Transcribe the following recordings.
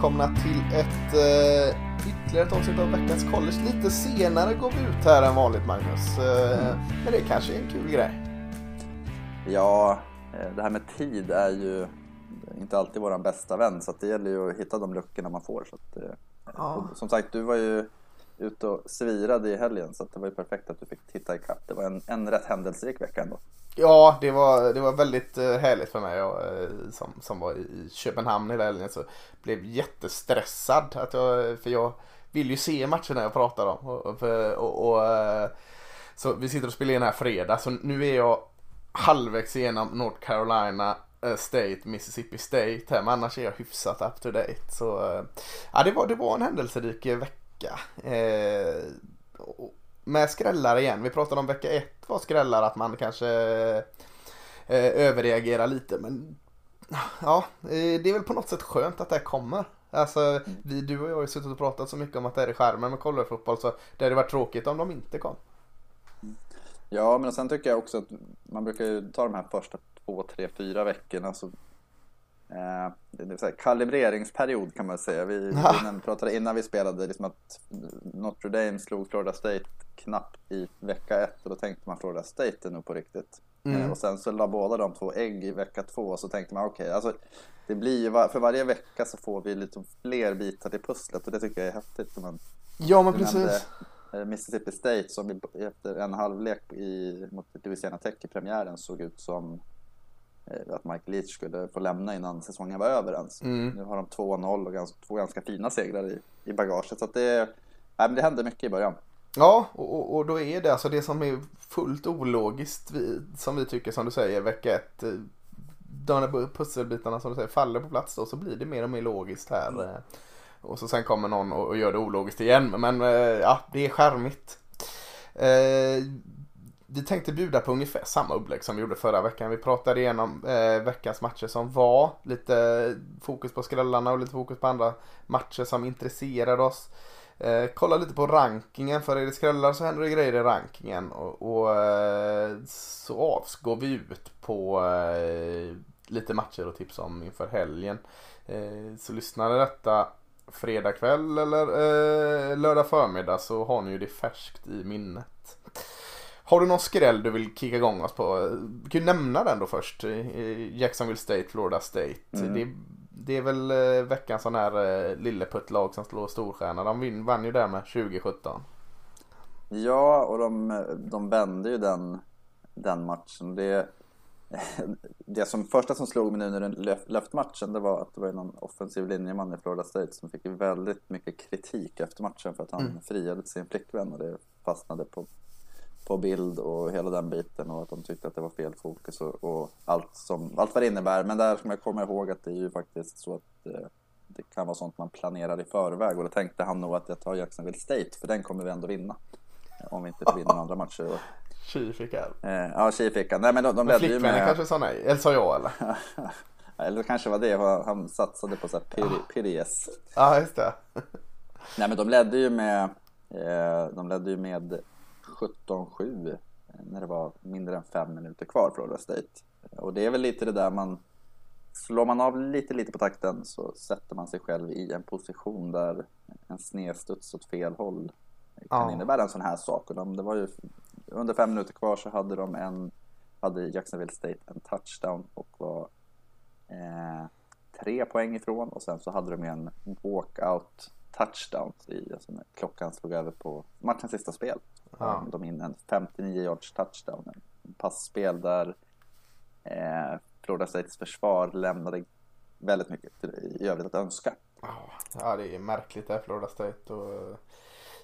Välkomna till ett uh, ytterligare ett avsnitt av veckans college. Lite senare går vi ut här än vanligt Magnus. Uh, mm. Men det kanske är en kul grej. Ja, eh, det här med tid är ju inte alltid vår bästa vän så det gäller ju att hitta de luckorna man får. Så att, ja. Som sagt, du var ju ute och svirade i helgen så det var ju perfekt att du fick titta ikapp. Det var en, en rätt händelserik vecka ändå. Ja, det var, det var väldigt eh, härligt för mig jag, eh, som, som var i Köpenhamn hela helgen. Så blev jättestressad. Att jag, för jag vill ju se matcherna jag pratar om. Och, och, och och, eh, så vi sitter och spelar in här fredag. Så nu är jag halvvägs igenom North Carolina State, Mississippi State här. Men annars är jag hyfsat up to date. Så ja, det var, det var en händelserik vecka. Eh, och, med skrällar igen. Vi pratade om vecka ett var skrällar att man kanske eh, överreagerar lite. Men ja, eh, det är väl på något sätt skönt att det kommer. Alltså, vi, du och jag har ju suttit och pratat så mycket om att det är i skärmen med fotboll så det hade varit tråkigt om de inte kom. Ja, men sen tycker jag också att man brukar ju ta de här första två, tre, fyra veckorna så det är en kalibreringsperiod kan man säga. Vi, vi pratade innan vi spelade liksom att Notre Dame slog Florida State knappt i vecka ett och då tänkte man Florida State är nog på riktigt. Mm. Eh, och sen så la båda de två ägg i vecka två och så tänkte man okej, okay, alltså det blir för varje vecka så får vi lite fler bitar till pusslet och det tycker jag är häftigt. Man, ja men precis. Eh, Mississippi State som efter en halvlek i, mot Louisiana Tech i premiären såg ut som Eh, att Mike Leach skulle få lämna innan säsongen var över ens. Mm. Nu har de 2-0 och ganska, två ganska fina segrar i, i bagaget. Så att det, nej, det hände mycket i början. Ja, och, och då är det alltså det som är fullt ologiskt som vi tycker som du säger vecka ett. Eh, de pusselbitarna som du säger faller på plats då så blir det mer och mer logiskt här. Mm. Eh, och så sen kommer någon och, och gör det ologiskt igen. Men ja, det är skärmigt. Eh, vi tänkte bjuda på ungefär samma upplägg som vi gjorde förra veckan. Vi pratade igenom eh, veckans matcher som var. Lite fokus på skrällarna och lite fokus på andra matcher som intresserade oss. Eh, kolla lite på rankingen, för är det skrällar så händer det grejer i rankingen. Och, och eh, så avgår vi ut på eh, lite matcher och tips om inför helgen. Eh, så lyssnar ni detta fredag kväll eller eh, lördag förmiddag så har ni ju det färskt i minnet. Har du någon skräll du vill kicka igång oss på? Du kan ju nämna den då först. Jacksonville State, Florida State. Mm. Det, det, är väl eh, veckans sån här eh, lilleputtlag som slår storstjärna. De vann ju där med 2017. Ja, och de, de vände ju den, den matchen. Det, det som första som slog mig nu när den löft matchen det var att det var någon offensiv linjeman i Florida State som fick väldigt mycket kritik efter matchen för att han mm. friade till sin flickvän och det fastnade på på bild och hela den biten och att de tyckte att det var fel fokus och, och allt, som, allt vad det innebär. Men där ska jag komma ihåg att det är ju faktiskt så att eh, det kan vara sånt man planerar i förväg och då tänkte han nog att jag tar Jacksonville State för den kommer vi ändå vinna. Om vi inte får vinna andra matcher. Och... Tji fick han. Eh, ja, tji fick han. Nej men de, de ledde ju med... kanske sa nej, eller sa jag eller? eller kanske var det, han satsade på såhär här Piries. Ja, just det. nej men de ledde ju med, eh, de ledde ju med 17-7 när det var mindre än fem minuter kvar Florida State. Och det är väl lite det där man Slår man av lite lite på takten så sätter man sig själv i en position där en snedstuds åt fel håll kan ja. innebära en sån här sak. Och de, det var ju, under fem minuter kvar så hade de en, hade Jacksonville State en touchdown och var eh, tre poäng ifrån och sen så hade de en walkout touchdown i, alltså när klockan slog över på matchens sista spel. Ja. De in en 59 yards touchdown. Passspel där eh, Florida States försvar lämnade väldigt mycket till, i övrigt att önska. Ja, det är märkligt det här Florida State. Och,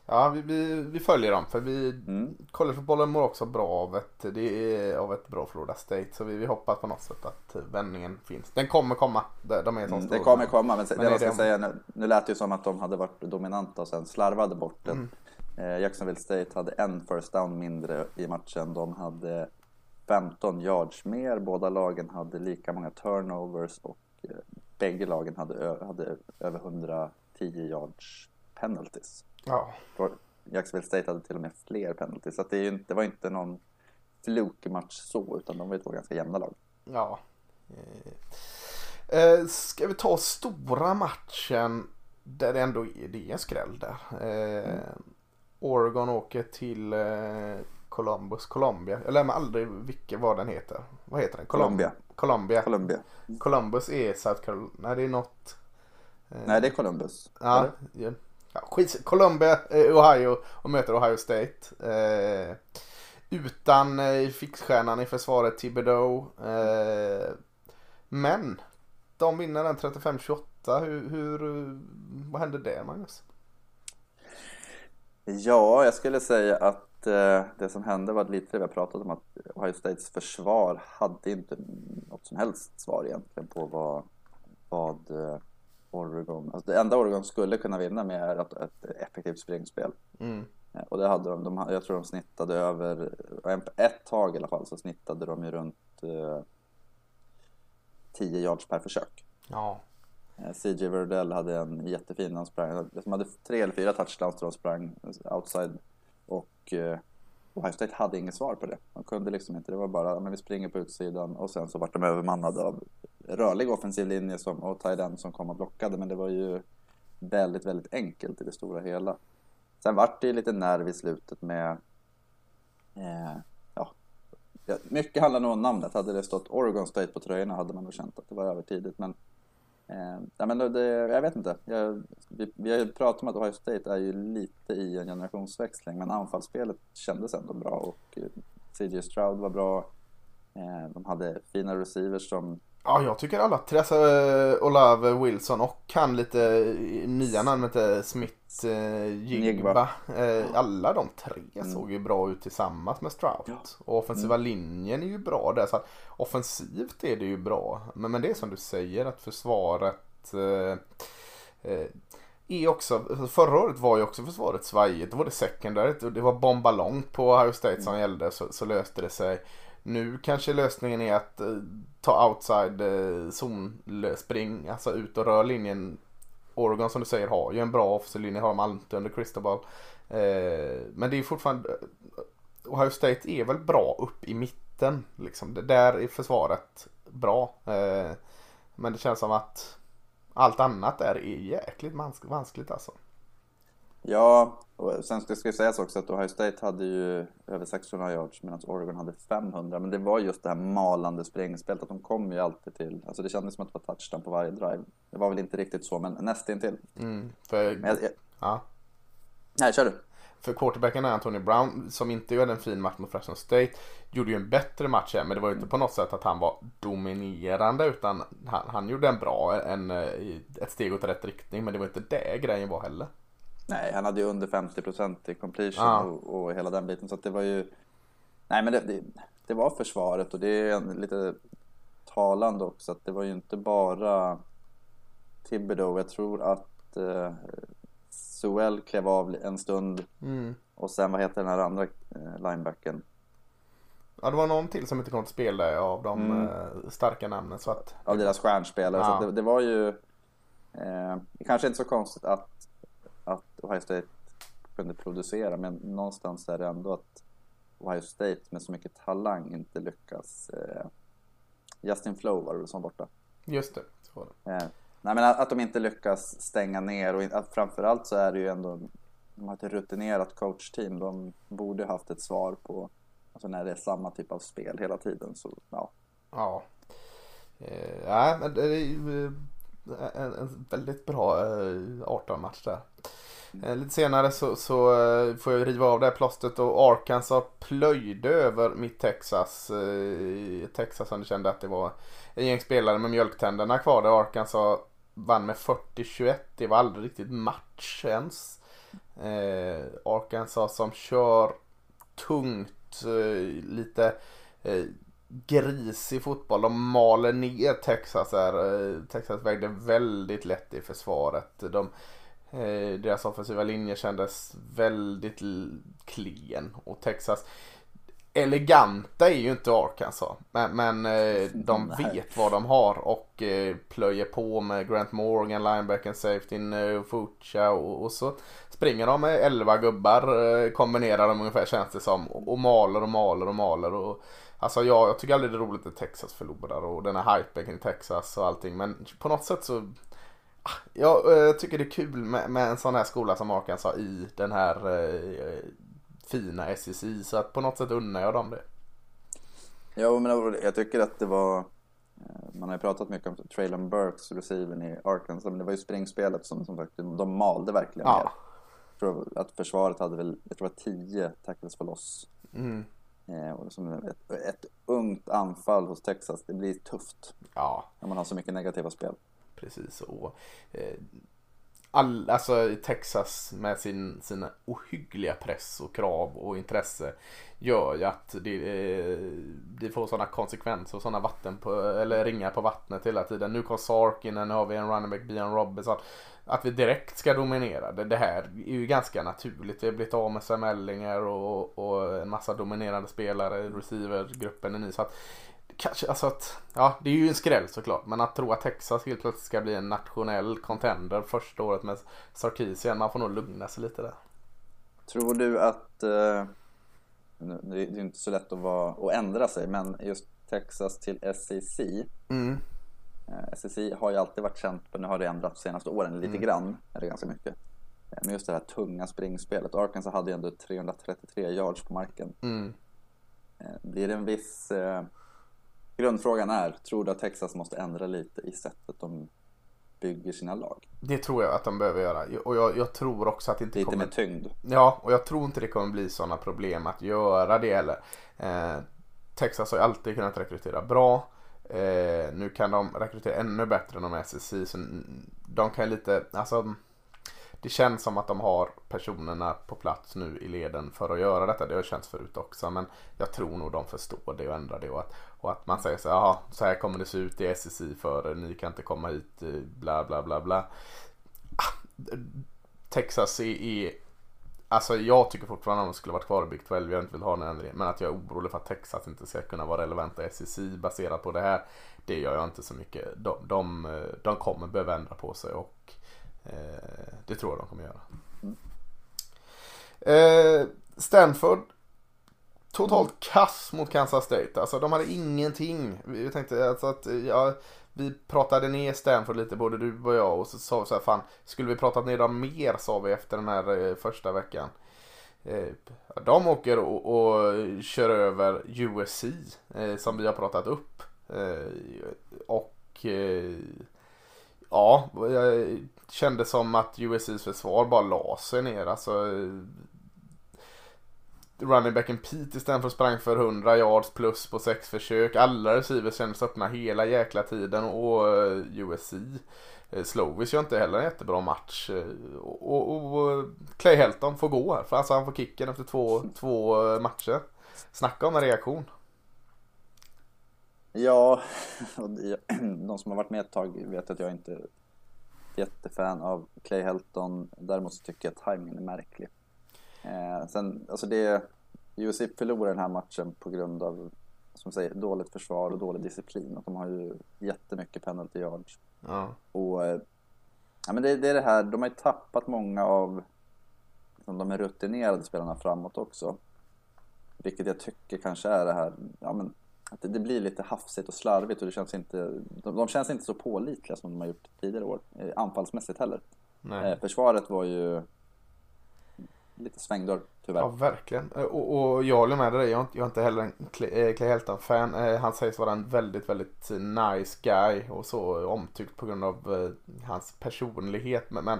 ja, vi, vi, vi följer dem för vi, mm. collegefotbollen mår också bra av ett, det är, av ett bra Florida State. Så vi, vi hoppas på något sätt att vändningen finns. Den kommer komma. De är mm, det kommer komma, men, men det jag ska det... säga nu, nu lät det ju som att de hade varit dominanta och sen slarvade bort det. Mm. Eh, Jacksonville State hade en first down mindre i matchen. De hade 15 yards mer. Båda lagen hade lika många turnovers och eh, bägge lagen hade, hade över 110 yards penalties. Ja. Jacksonville State hade till och med fler penalties. Så det, inte, det var inte någon flukmatch så, utan de var ju två ganska jämna lag. Ja. Eh, Eh, ska vi ta stora matchen där det ändå är, det är en skräll där. Eh, Oregon åker till eh, Columbus, Colombia. Jag lär mig aldrig vilken, vad den heter. Vad heter den? Colombia. Colombia. Columbia. Columbus är South Carolina. Nej, det är något. eh, Nej, det är Columbus. Ja, ja. skit. Columbia, eh, Ohio och möter Ohio State. Eh, utan eh, fixstjärnan i försvaret Thibodeau. Eh, men de vinner den 35-28. Hur, hur, vad hände där Magnus? Ja, jag skulle säga att eh, det som hände var lite det vi har pratat om att Ohio States försvar hade inte något som helst svar egentligen på vad, vad eh, Oregon, alltså det enda Oregon skulle kunna vinna med är ett, ett effektivt springspel. Mm. Eh, Och det hade de, de, jag tror de snittade över, ett tag i alla fall så snittade de ju runt eh, 10 yards per försök. Ja. Eh, CJ Verdell hade en jättefin, han sprang, de hade tre eller fyra touchdowns där de sprang eh, outside och eh, Ohio State hade inget svar på det. De kunde liksom inte, det var bara, men vi springer på utsidan och sen så vart de övermannade av rörlig offensiv linje som, och Tyden end som kom och blockade men det var ju väldigt, väldigt enkelt i det stora hela. Sen vart det ju lite nerv i slutet med eh, ja, mycket handlar nog om namnet. Hade det stått Oregon State på tröjorna hade man nog känt att det var övertidigt men Eh, ja, men det, jag vet inte. Jag, vi, vi har ju pratat om att Ohio State är ju lite i en generationsväxling men anfallsspelet kändes ändå bra och eh, CJ Stroud var bra. Eh, de hade fina receivers som Ja, jag tycker alla tre. Alltså, eh, Olave Wilson och han lite eh, nya namnet är Smith eh, Jigba. Eh, alla de tre såg ju bra ut tillsammans med Stroud. Ja. Och offensiva linjen är ju bra där. Så att offensivt är det ju bra. Men, men det är som du säger att försvaret eh, eh, är också, förra året var ju också försvaret svajigt. Då var det secondary och det var bomba långt på Ohio State som gällde så, så löste det sig. Nu kanske lösningen är att eh, ta outside eh, zonspring, alltså ut och rör linjen. Oregon som du säger har ju en bra offensiv linje, har de alltid under Cristobal. Eh, men det är fortfarande, eh, Ohio State är väl bra upp i mitten. Liksom. Det där är försvaret bra. Men det känns som att allt annat där är jäkligt vanskligt alltså. Ja, och sen ska det sägas också att Ohio State hade ju över 600 yards medan Oregon hade 500. Men det var just det här malande springspelet, att de kom ju alltid till... Alltså det kändes som att det var touchdown på varje drive. Det var väl inte riktigt så, men nästintill. Mm, för, Men jag, jag, ja. nej, kör du. För quarterbacken är Anthony Brown som inte gjorde en fin match mot Fresno State. Gjorde ju en bättre match här men det var ju inte på något sätt att han var dominerande utan han, han gjorde en bra, en, eh, ett steg åt rätt riktning men det var inte det grejen var heller. Nej, han hade ju under 50% i completion Ja. och, och hela den biten. Så det var ju... Nej, men det, det, det var försvaret och det är lite talande också att det var ju inte bara Thibodeau. Jag tror att eh, Sewell klev av en stund Mm. och sen vad heter den här andra eh, linebacken? Ja det var någon till som inte kom till spel där av de Mm. eh, starka namnen så att Av deras stjärnspelare. Så Ja. att det, det var ju... Eh, kanske inte så konstigt att, att Ohio State kunde producera men någonstans är det ändå att Ohio State med så mycket talang inte lyckas. Eh, Justin Flow var det som borta. just det. Så var det. Eh, nej men att, att de inte lyckas stänga ner och att framförallt så är det ju ändå de har ett rutinerat coachteam. De borde haft ett svar på alltså när det är samma typ av spel hela tiden. Så ja, Ja. Eh, nej, men det är ju eh, en, en väldigt bra eh, 18-match där. Eh, lite senare så, så eh, får jag riva av det här plåstret och Arkansas plöjde över mitt Texas. Eh, Texas som du kände att det var en gäng spelare med mjölktänderna kvar där Arkansas vann med 40-21. Det var aldrig riktigt match ens. Eh, Arkansas som kör tungt, eh, lite eh, grisig fotboll. De maler ner Texas här. Eh, Texas vägde väldigt lätt i försvaret. De, deras offensiva linje kändes väldigt klen. Och Texas eleganta är ju inte Arkansas. Men, men eh, de vet vad de har och eh, plöjer på med Grant Morgan, linebacken, safety, eh, Fucha och, och så springer de med 11 gubbar, eh, kombinerar dem ungefär känns det som. Och, och maler och maler och maler. Och, Alltså jag, jag tycker aldrig det är roligt att Texas förlorar och den här hypen kring Texas och allting. Men på något sätt så ah, jag eh, tycker det är kul med, med en sån här skola som Arkansas i den här eh, fina SEC. Så att på något sätt unnar jag dem det. Ja, men jag tycker att det var... Eh, man har ju pratat mycket om Traylon Burks, receiven i Arkansas, men det var ju springspelet som, som sagt, de malde verkligen ja. Tror att försvaret hade väl, jag tror det var tio tackles för loss. Mm. Eh, och som ett, ett ungt anfall hos Texas, det blir tufft. Ja. När man har så mycket negativa spel. Precis, och eh, all, alltså Texas med sin, sina ohyggliga press och krav och intresse gör ju att det, eh, det får sådana konsekvenser och sådana vatten på, eller ringar på vattnet hela tiden. Nu kom Sarkin, nu har vi en running back, Bian Robinson. Att vi direkt ska dominera, det, det här är ju ganska naturligt. Vi har blivit av med Sam Ellinger och, och en massa dominerande spelare receivergruppen är ny. Så att Kanske, alltså att, ja det är ju en skräll såklart. Men att tro att Texas helt plötsligt ska bli en nationell contender första året med Sarkisian, man får nog lugna sig lite där. Tror du att, eh, det är inte så lätt att, vara, att ändra sig, men just Texas till SEC. Mm. Eh, SEC har ju alltid varit känt, men nu har det ändrats de senaste åren lite mm. grann, eller ganska mycket. Eh, men just det här tunga springspelet. Arkansas hade ju ändå 333 yards på marken. Mm. Blir det en viss Grundfrågan är, tror du att Texas måste ändra lite i sättet de bygger sina lag? Det tror jag att de behöver göra. Och jag, jag tror också att det inte lite kommer... Lite med tyngd? Ja, och jag tror inte det kommer bli sådana problem att göra det heller. Eh, Texas har ju alltid kunnat rekrytera bra. Eh, nu kan de rekrytera ännu bättre än de SSC. Så de kan lite, alltså det känns som att de har personerna på plats nu i leden för att göra detta. Det har känts förut också men jag tror nog de förstår det och ändrar det och att, och att man säger så här, så här kommer det se ut i SSI för er, ni kan inte komma hit, eh, bla bla bla bla. Ah, Texas är, är Alltså jag tycker fortfarande att de skulle varit kvar i Big 12, jag inte vill ha någon ändring. Men att jag är orolig för att Texas inte ska kunna vara relevanta i SSI baserat på det här. Det gör jag inte så mycket. De, de, eh, de kommer behöva ändra på sig och Eh, det tror jag de kommer göra. Eh, Stanford totalt kass mot Kansas State. Alltså de hade ingenting. Vi tänkte alltså att ja, vi pratade ner Stanford lite både du och jag och så sa vi så här fan skulle vi pratat ner dem mer sa vi efter den här eh, första veckan. Eh, de åker och, och kör över USC eh, som vi har pratat upp. Och Ja, jag kände som att USCs försvar bara la sig ner. Alltså, running backen Pete istället sprang för 100 yards plus på sex försök. Alla receivers kändes öppna hela jäkla tiden och eh, USC eh, Slovis gör inte heller en jättebra match. Eh, och, och, och Clay Helton får gå här. För alltså han får kicken efter två, två matcher. Snacka om en reaktion. Ja, de som har varit med ett tag vet att jag inte är jättefan av Clay Helton. Däremot så tycker jag att timingen är märklig. Eh, sen, alltså det, USC förlorar den här matchen på grund av som säger, dåligt försvar och dålig disciplin. Och de har ju jättemycket penalty yards. Ja. Och eh, ja, men det, det, är det här, de har ju tappat många av liksom, de rutinerade spelarna framåt också. Vilket jag tycker kanske är det här, ja men att det, det, blir lite hafsigt och slarvigt och det känns inte, de, de, känns inte så pålitliga som de har gjort tidigare år, eh, anfallsmässigt heller. Eh, försvaret var ju lite svängdörr tyvärr. Ja, verkligen. Eh, och, och jag håller med dig. Jag, jag är inte heller en Clay eh, Helton-fan. Eh, han sägs vara en väldigt, väldigt nice guy och så omtyckt på grund av hans personlighet. Men, men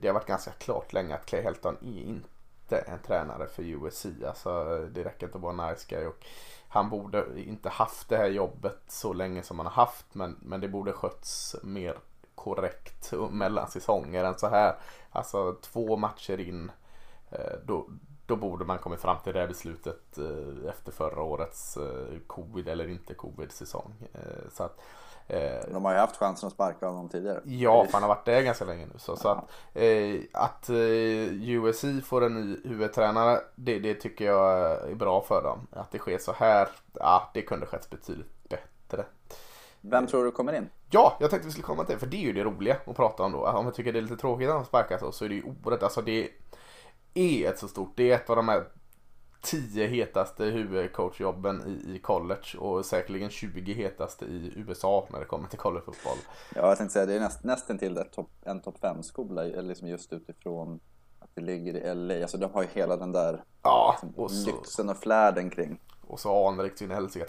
det har varit ganska klart länge att Clay Helton är inte en tränare för USC. Alltså, det räcker inte att vara nice guy. Och, han borde inte haft det här jobbet så länge som han har haft men, men det borde skötts mer korrekt mellan säsonger än så här. Alltså två matcher in eh, då, då borde man kommit fram till det här beslutet eh, efter förra årets eh, covid eller inte covid säsong. Så att Eh, de har ju haft chansen att sparka honom tidigare. Ja, han har varit där ganska länge nu. Så, så att, eh, att eh, USC får en ny huvudtränare, det, det, tycker jag är bra för dem. Att det sker så här, ja, det kunde skett betydligt bättre. Vem tror du kommer in? Ja, jag tänkte vi skulle komma till det, för det är ju det roliga att prata om då. Om jag tycker det är lite tråkigt att han sparkas så, så är det ju oerhört, alltså det är ett så stort, det är ett av de här 10 hetaste huvudcoachjobben i, i college och säkerligen 20 hetaste i USA när det kommer till collegefotboll. Ja, jag tänkte säga det är näst, nästan till det, top, en topp 5-skola, liksom just utifrån att det ligger i LA. Alltså de har ju hela den där Ja, liksom, och så, lyxen och flärden kring. och så anrikt så in i helsike.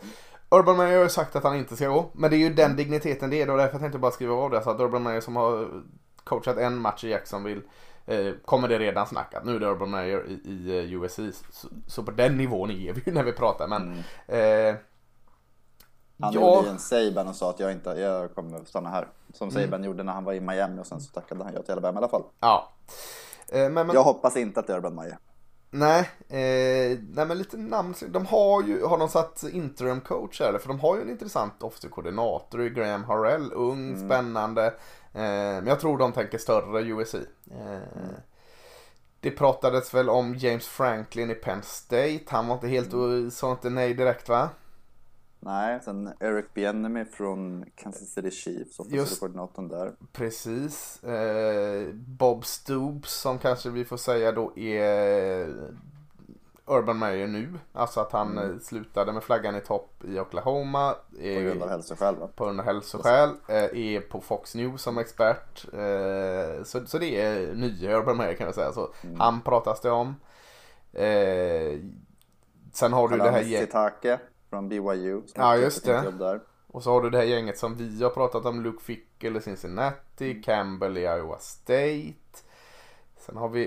Urban Meyer har ju sagt att han inte ska gå. Men det är ju den digniteten det är. Och därför tänkte jag bara skriva av det. Så att Urban Meyer som har coachat en match i Jacksonville eh, kommer det redan snackat. Nu är det Urban Meyer i, i eh, USC. Så, så på den nivån är vi ju när vi pratar. Men Mm. eh, Han Ja. gjorde en Saban och sa att jag inte, jag kommer stanna här. Som Mm. Saban gjorde när han var i Miami och sen så tackade han ja till Alabama i alla fall. ja. Eh, men, men, Jag hoppas inte att det är Urban Meyer. Nej, eh, nej men lite namn. De har ju, har de satt interim coach här? För de har ju en intressant offensiv koordinator i Graham Harrell. Ung, spännande. Eh, men jag tror de tänker större USC. Eh, Det pratades väl om James Franklin i Penn State. Han var inte helt, och sa inte nej direkt va? Nej, sen Eric Bieniemy från Kansas City Chiefs, offensiva Just- koordinatorn där. Precis. Eh, Bob Stoops som kanske vi får säga då är Urban Meyer nu. Alltså att han eh, slutade med flaggan i topp i Oklahoma. På grund av hälsoskäl va? på grund av hälsoskäl. Eh, är på Fox News som expert. Eh, så, så det är nya Urban Meyer kan jag säga. Så Han pratas det om. Sen har du det här. Sitake från BYU. Ja, just det. Och så har du det här gänget som vi har pratat om. Luke Fickle i Cincinnati. Campbell i Iowa State. Sen har vi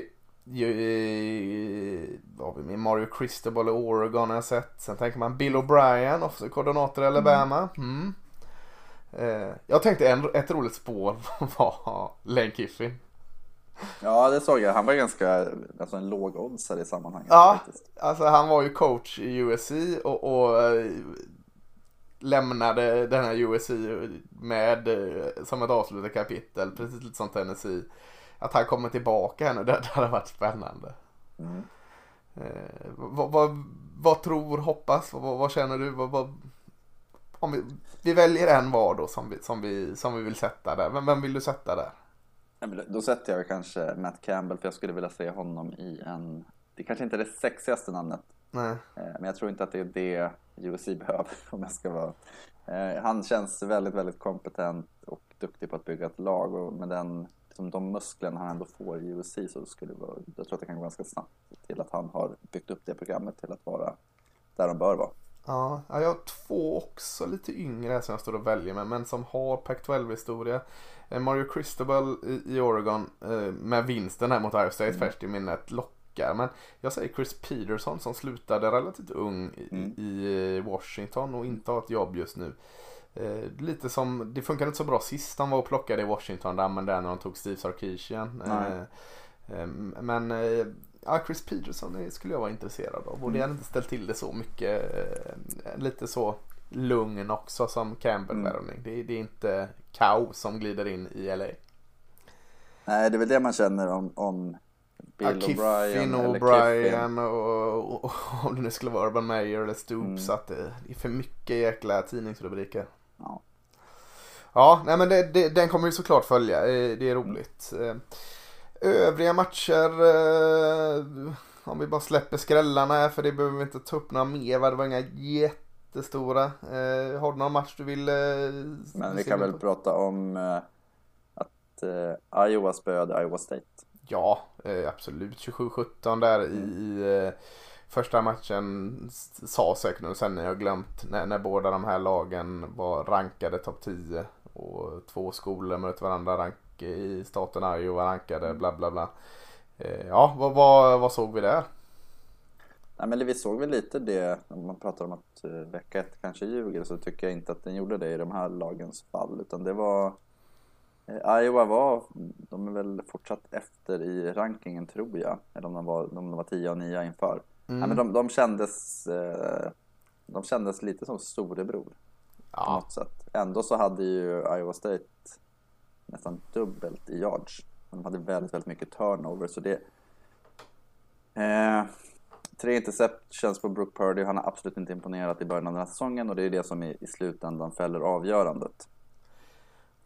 eh, har vi? Mario Cristobal i Oregon har jag sett. Sen tänker man Bill O'Brien, offensiv koordinator i Alabama. Mm. Eh, jag tänkte en, ett roligt spår var Lane Kiffin. Ja, det såg jag. Han var ganska, alltså en låg oddsare i sammanhanget. Ja, faktiskt. alltså han var ju coach i USC och, och eh, lämnade den här USC med eh, som ett avslutat kapitel, precis lite som Tennessee. Att han kommer tillbaka här nu, det, det hade varit spännande. Mm. Eh, vad, vad, vad tror, hoppas, vad, vad känner du? Om vi, vi väljer en var då som vi, som vi, som vi vill sätta där. Vem, vem vill du sätta där? Då sätter jag kanske Matt Campbell för jag skulle vilja se honom i en... Det kanske inte är det sexigaste namnet. Nej. eh, Men jag tror inte att det är det USC behöver om jag ska vara... Eh, Han känns väldigt, väldigt kompetent och duktig på att bygga ett lag och med den, liksom de musklerna han ändå får i USC så skulle det vara, jag tror att det kan gå ganska snabbt till att han har byggt upp det programmet till att vara där de bör vara. Ja, ja, jag har två också lite yngre som jag står och väljer med, men som har Pac-12 historia. Eh, Mario Cristobal i, i Oregon eh, med vinsten här mot Iowa State färskt i minnet lockar. Men jag säger Chris Peterson som slutade relativt ung i, Mm. i Washington och inte har ett jobb just nu. Eh, lite som, det funkade inte så bra sist han var och plockade i Washington, där använde där när de tog Steve Sarkisian. Eh, eh, men eh, ja, Chris Peterson skulle jag vara intresserad av och det hade inte ställt till det så mycket. Lite så lugn också som Campbell Mm. Det, det är inte kaos som glider in i LA. Nej, det är väl det man känner om, om Bill Ja, Kiffin O'Brien och Kiffin. O'Brien och, och, och om det nu skulle vara Urban Meyer eller Stoops. Mm. Att det, det är för mycket jäkla tidningsrubriker. Ja. Ja, nej men det, det, den kommer vi såklart följa. Eh, Det är roligt. Eh, Övriga matcher. eh, Om vi bara släpper skrällarna här för det behöver vi inte ta upp några mer. Det var inga jättestora. Eh, Har du någon match du vill? eh, Men vi kan väl på? prata om eh, att eh, Iowa spöade Iowa State. Ja, eh, absolut. 27-17 där Mm. i, eh, första matchen sa säkert nu sen när jag glömt när, när båda de här lagen var rankade topp 10 och två skolor mötte varandra rank, i staten Iowa rankade Mm. bla bla bla. Ja, vad, vad, vad såg vi där? Nej, men vi såg väl lite det, om man pratar om att eh, vecka ett kanske ljuger, så tycker jag inte att den gjorde det i de här lagens fall. Utan det var... Eh, Iowa var, de är väl fortsatt efter i rankingen tror jag. Eller om de var, om de var 10 och 9 inför. Mm. Nej, men de, de kändes... Eh, de kändes lite som storebror på Ja, något sätt. Ändå så hade ju Iowa State nästan dubbelt i yards. De hade väldigt, väldigt mycket turnover. Så det... Eh, tre interceptions på Brook Purdy. Han har absolut inte imponerat i början av den här säsongen och det är det som i, i slutändan fäller avgörandet.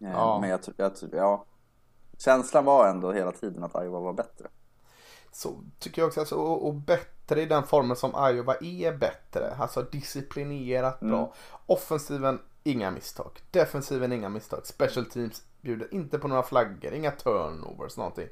Eh, Ja. Men jag, jag, ja, känslan var ändå hela tiden att Iowa var bättre. så tycker jag också. Alltså, och, och bättre bättre i den formen som Iowa är bättre. Alltså disciplinerat bra. Mm. Offensiven, inga misstag. Defensiven, inga misstag. Special teams bjuder inte på några flaggor, inga turnovers, någonting.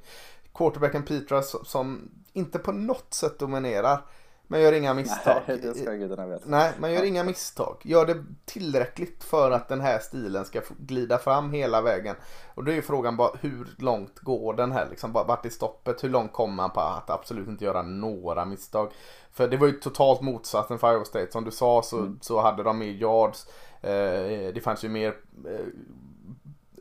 Quarterbacken Petras som inte på något sätt dominerar. Men gör inga misstag. Nej, det ska gudarna veta. Nej, man gör inga misstag. Gör det tillräckligt för att den här stilen ska glida fram hela vägen. Och då är ju frågan bara hur långt går den här liksom? Vart är stoppet? Hur långt kommer man på att absolut inte göra några misstag? För det var ju totalt motsatsen för Iowa State. Som du sa så, Mm. så hade de mer yards. Eh, det fanns ju mer eh,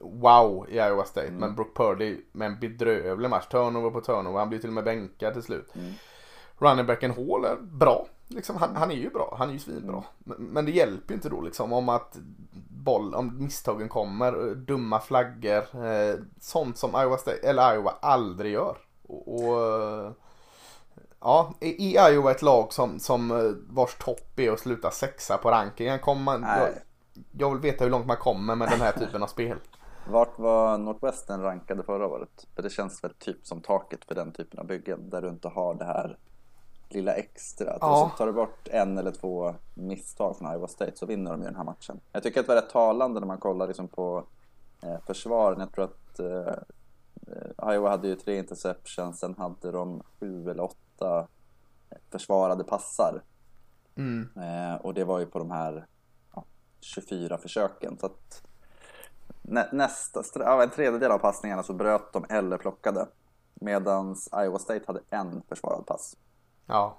wow i Iowa State. Mm. Men Brook Purdy med en bedrövlig match. Turnover på turnover. Han blir till och med bänkad till slut. Mm. Runningbacken Hall är bra. Liksom, han, han är ju bra, han är ju svinbra. Men, men det hjälper ju inte då liksom om att boll, om misstagen kommer, eh, dumma flaggor, eh, sånt som Iowa, State, eller Iowa aldrig gör. Och, och eh, ja, i Iowa ett lag som, som eh, vars topp är att sluta sexa på rankingen kommer man, jag, jag vill veta hur långt man kommer med den här typen av spel. Vart var Northwestern rankade förra året? För det känns väl typ som taket för den typen av byggen där du inte har det här lilla extra. Ja. Så tar du bort en eller två misstag från Iowa State så vinner de ju den här matchen. Jag tycker att det var rätt talande när man kollar liksom på eh, försvaren. Jag tror att eh, eh, Iowa hade ju tre interceptions, sen hade de sju eller åtta försvarade passar. Mm. Eh, och det var ju på de här ja, 24 försöken. Så att nä, nästa, ja, en tredjedel av passningarna så bröt de eller plockade. Medan Iowa State hade en försvarad pass. Ja,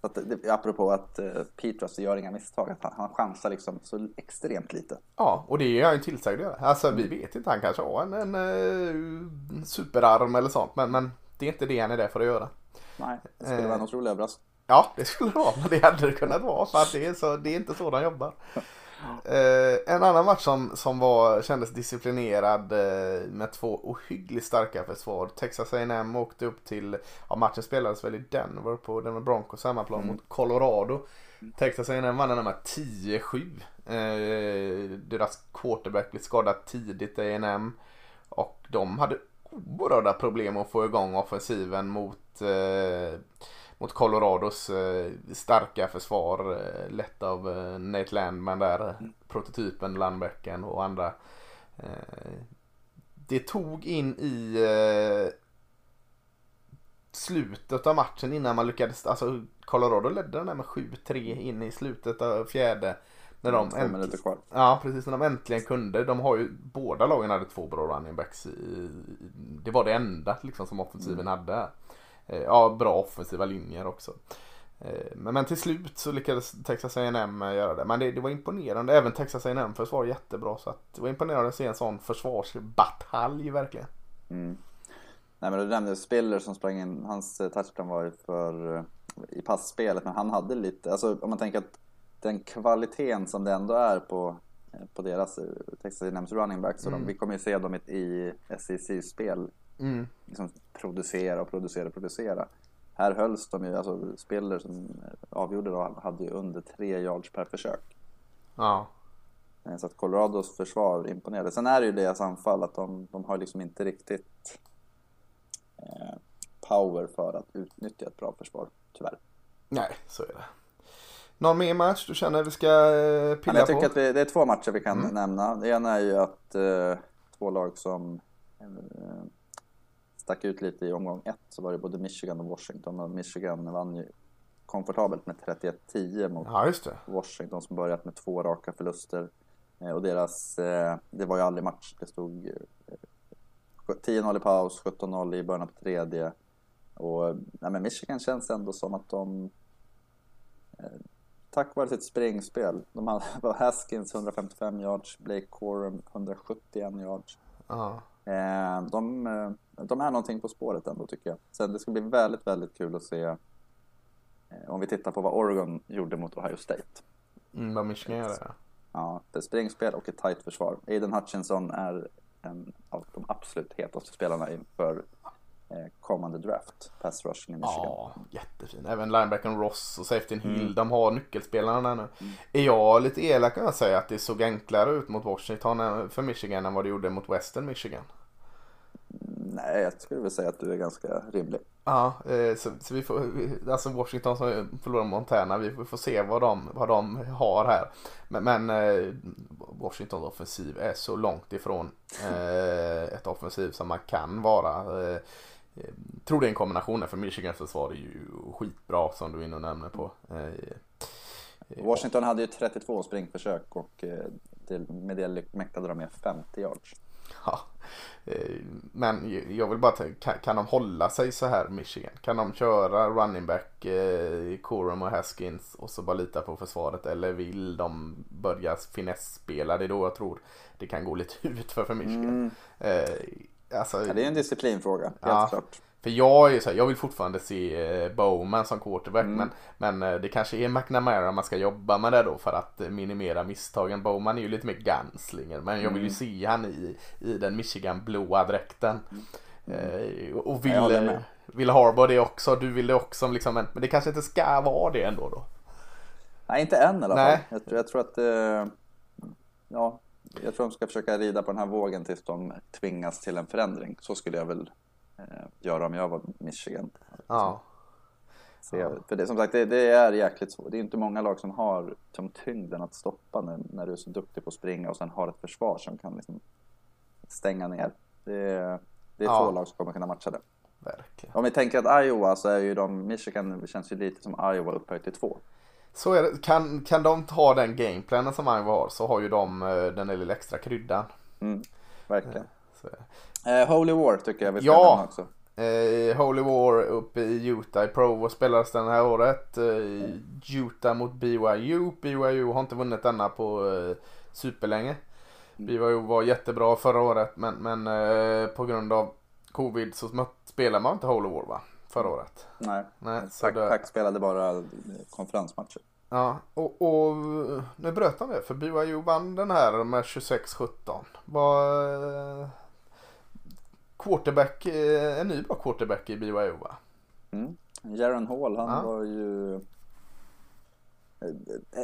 Så att apropå att eh, Petras gör inga misstag, att han, han chansar liksom så extremt lite. Ja, och det är jag ju tillsagd att göra. Alltså vi vet inte, han kanske har en, en, eh, superarm eller sånt. Men, men det är inte det han är där för att göra. Nej, det skulle Eh. vara en otrolig överraskning. Ja, det skulle det vara. Men det hade det kunnat vara. För att det, är så, det är inte så de jobbar. Eh, en annan match som, som var, kändes disciplinerad eh, med två ohyggligt starka försvar. Texas A&M åkte upp till, ja matchen spelades väl i Denver på Denver Broncos hemmaplan Mm. mot Colorado. Texas A&M vann den med 10-7. Eh, deras quarterback blev skadad tidigt i A&M Och de hade oerhörda problem att få igång offensiven mot eh, mot Colorados eh, starka försvar eh, lett av eh, Nate Landman där, prototypen Landbecken och andra. Det tog in i slutet av matchen innan man lyckades, alltså Colorado ledde den där med 7-3 in i slutet av fjärde. När de Två minuter kvar. Ja precis, när de äntligen kunde. De har ju, båda lagen hade två bra running backs. I, det var det enda liksom som offensiven hade. Eh, Ja, bra offensiva linjer också. Eh, Men, men till slut så lyckades Texas A&M göra det. Men det, det var imponerande. Även Texas A&M försvar jättebra. Så att det var imponerande att se en sån försvarsbatalj verkligen. Mm. Nej men du nämnde Spiller som sprang in, hans eh, touchdown var ju för eh, i passspelet men han hade lite, alltså om man tänker att den kvaliteten som det ändå är på, eh, på deras eh, Texas A&M's running backs så Mm. de, vi kommer ju se dem i- i SEC-spel Mm. liksom producera och producera och producera. Här hölls de ju, alltså Spiller som avgjorde då hade ju under tre yards per försök. Ja. Eh, Så att Colorados försvar imponerade. Sen är det ju deras anfall att de, de har liksom inte riktigt eh, power för att utnyttja ett bra försvar, tyvärr. Nej, så är det. Någon mer match du känner vi ska eh, pilla jag tycker på? att vi, det är två matcher vi kan Mm. nämna. Det ena är ju att eh, två lag som eh, stack ut lite i omgång ett så var det både Michigan och Washington och Michigan vann ju komfortabelt med 31-10 mot Ja. Washington som börjat med två raka förluster. Eh, Och deras, eh, det var ju aldrig match. Det stod eh, 10-0 i paus, 17-0 i början på tredje. Och nej, men Michigan känns ändå som att de eh, Tack vare sitt springspel. De hade var Haskins 155 yards, Blake Corum 171 yards. Ja. Eh, De, eh, de är någonting på spåret ändå tycker jag. Sen det ska bli väldigt, väldigt kul att se eh, om vi tittar på vad Oregon gjorde mot Ohio State. Mm, vad Michigan gör det. Ja, ett springspel och ett tight försvar. Aiden Hutchinson är en av de absolut hetaste spelarna inför eh, kommande draft. Pass rushing i Michigan. Ja, jättefin. Även linebacken Ross och safetyn Hill, Mm. de har nyckelspelarna där nu. Är jag lite elak kan jag säga att det såg enklare ut mot Washington för Michigan än vad det gjorde mot Western Michigan? Nej, jag skulle väl säga att du är ganska rimlig. Ja, eh, så, så vi får, alltså Washington som förlorar Montana, vi får se vad de, vad de har här. Men, men eh, Washingtons offensiv är så långt ifrån eh, ett offensiv som man kan vara. Eh, tror det är en kombination för Michigans försvar är ju skitbra som du är inne och nämner på. Washington hade ju 32 springförsök och med det mäktade de med 50 yards. Ja, eh, men jag vill bara kan, kan de hålla sig så här Michigan? Kan de köra running back, eh, Corum och Haskins och så bara lita på försvaret? Eller vill de börja finessspela? Det är då jag tror det kan gå lite ut för, för Michigan. Mm. Eh, alltså, ja, det är en disciplinfråga, helt ja, klart. För jag är så här, jag vill fortfarande se eh, Bowman som quarterback mm. men, men eh, det kanske är McNamara man ska jobba med det då för att eh, minimera misstagen. Bowman är ju lite mer gunslinger men jag vill ju mm. se han i, i den Michigan blåa dräkten. Mm. och vill, vill Harbour det också, du vill det också liksom, men, men det kanske inte ska vara det ändå då. Nej inte än i alla fall. Jag, jag tror att ja, jag tror de ska försöka rida på den här vågen tills de tvingas till en förändring. Så skulle jag väl eh, göra om jag var Michigan. Ja. Så för det, som sagt, det, det, är jäkligt svårt. Det är inte många lag som har som tyngden att stoppa när, när du är så duktig på att springa och sen har ett försvar som kan liksom stänga ner. Det, det är ja. få lag som kommer kunna matcha det. Verkligen. Om vi tänker att Iowa så är ju de, Michigan känns ju lite som Iowa upphöjt till två. Så är det. Kan, kan de ta den gameplanen som Iowa har så har ju de eh, den lilla extra kryddan. Mm, verkligen. Så. Eh, Holy War tycker jag vi ska ja. också. Eh, Holy War uppe i Utah i Provo spelades den här året. Eh, Utah mot BYU. BYU har inte vunnit denna på eh, superlänge. Mm. BYU var jättebra förra året men, men eh, på grund av covid så spelar man inte Holy War va? Förra året. Nej, Nej. Pack spelade bara konferensmatcher. Ja, och, och nu bröt han det för BYU vann den här med 26-17. Var quarterback, eh, en ny bra quarterback i BYO va? Mm. Jaron Hall, han ja. var ju eh,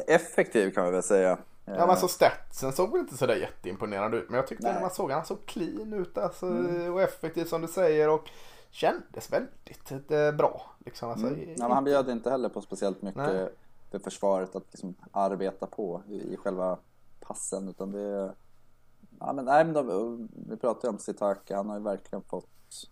effektiv kan man väl säga. Ja men alltså statsen såg väl inte sådär jätteimponerande ut men jag tyckte Nej. när man såg han så clean ut alltså, mm. och effektiv som du säger och kändes väldigt eh, bra. Liksom. Alltså, mm. ja, men han bjöd inte heller på speciellt mycket Nej. för försvaret att liksom arbeta på i, i själva passen utan det Ja, men, nej, men de, vi pratade om Sitaka, han har ju verkligen fått,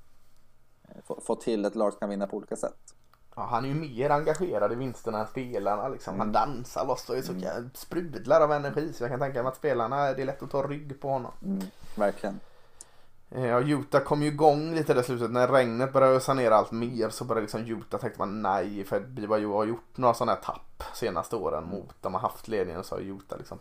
eh, fått till ett lag som kan vinna på olika sätt. Ja, han är ju mer engagerad i vinsterna än spelarna. Liksom. Han mm. dansar loss och är så mm. sprudlar av energi. Så jag kan tänka mig att spelarna, det är lätt att ta rygg på honom. Mm, verkligen. Eh, ja, Utah kom ju igång lite där slutet. När regnet började ösa ner allt mer så började liksom Utah tänkte man nej. För BYU har gjort några sådana här tapp senaste åren mot de har haft ledningen så har Utah liksom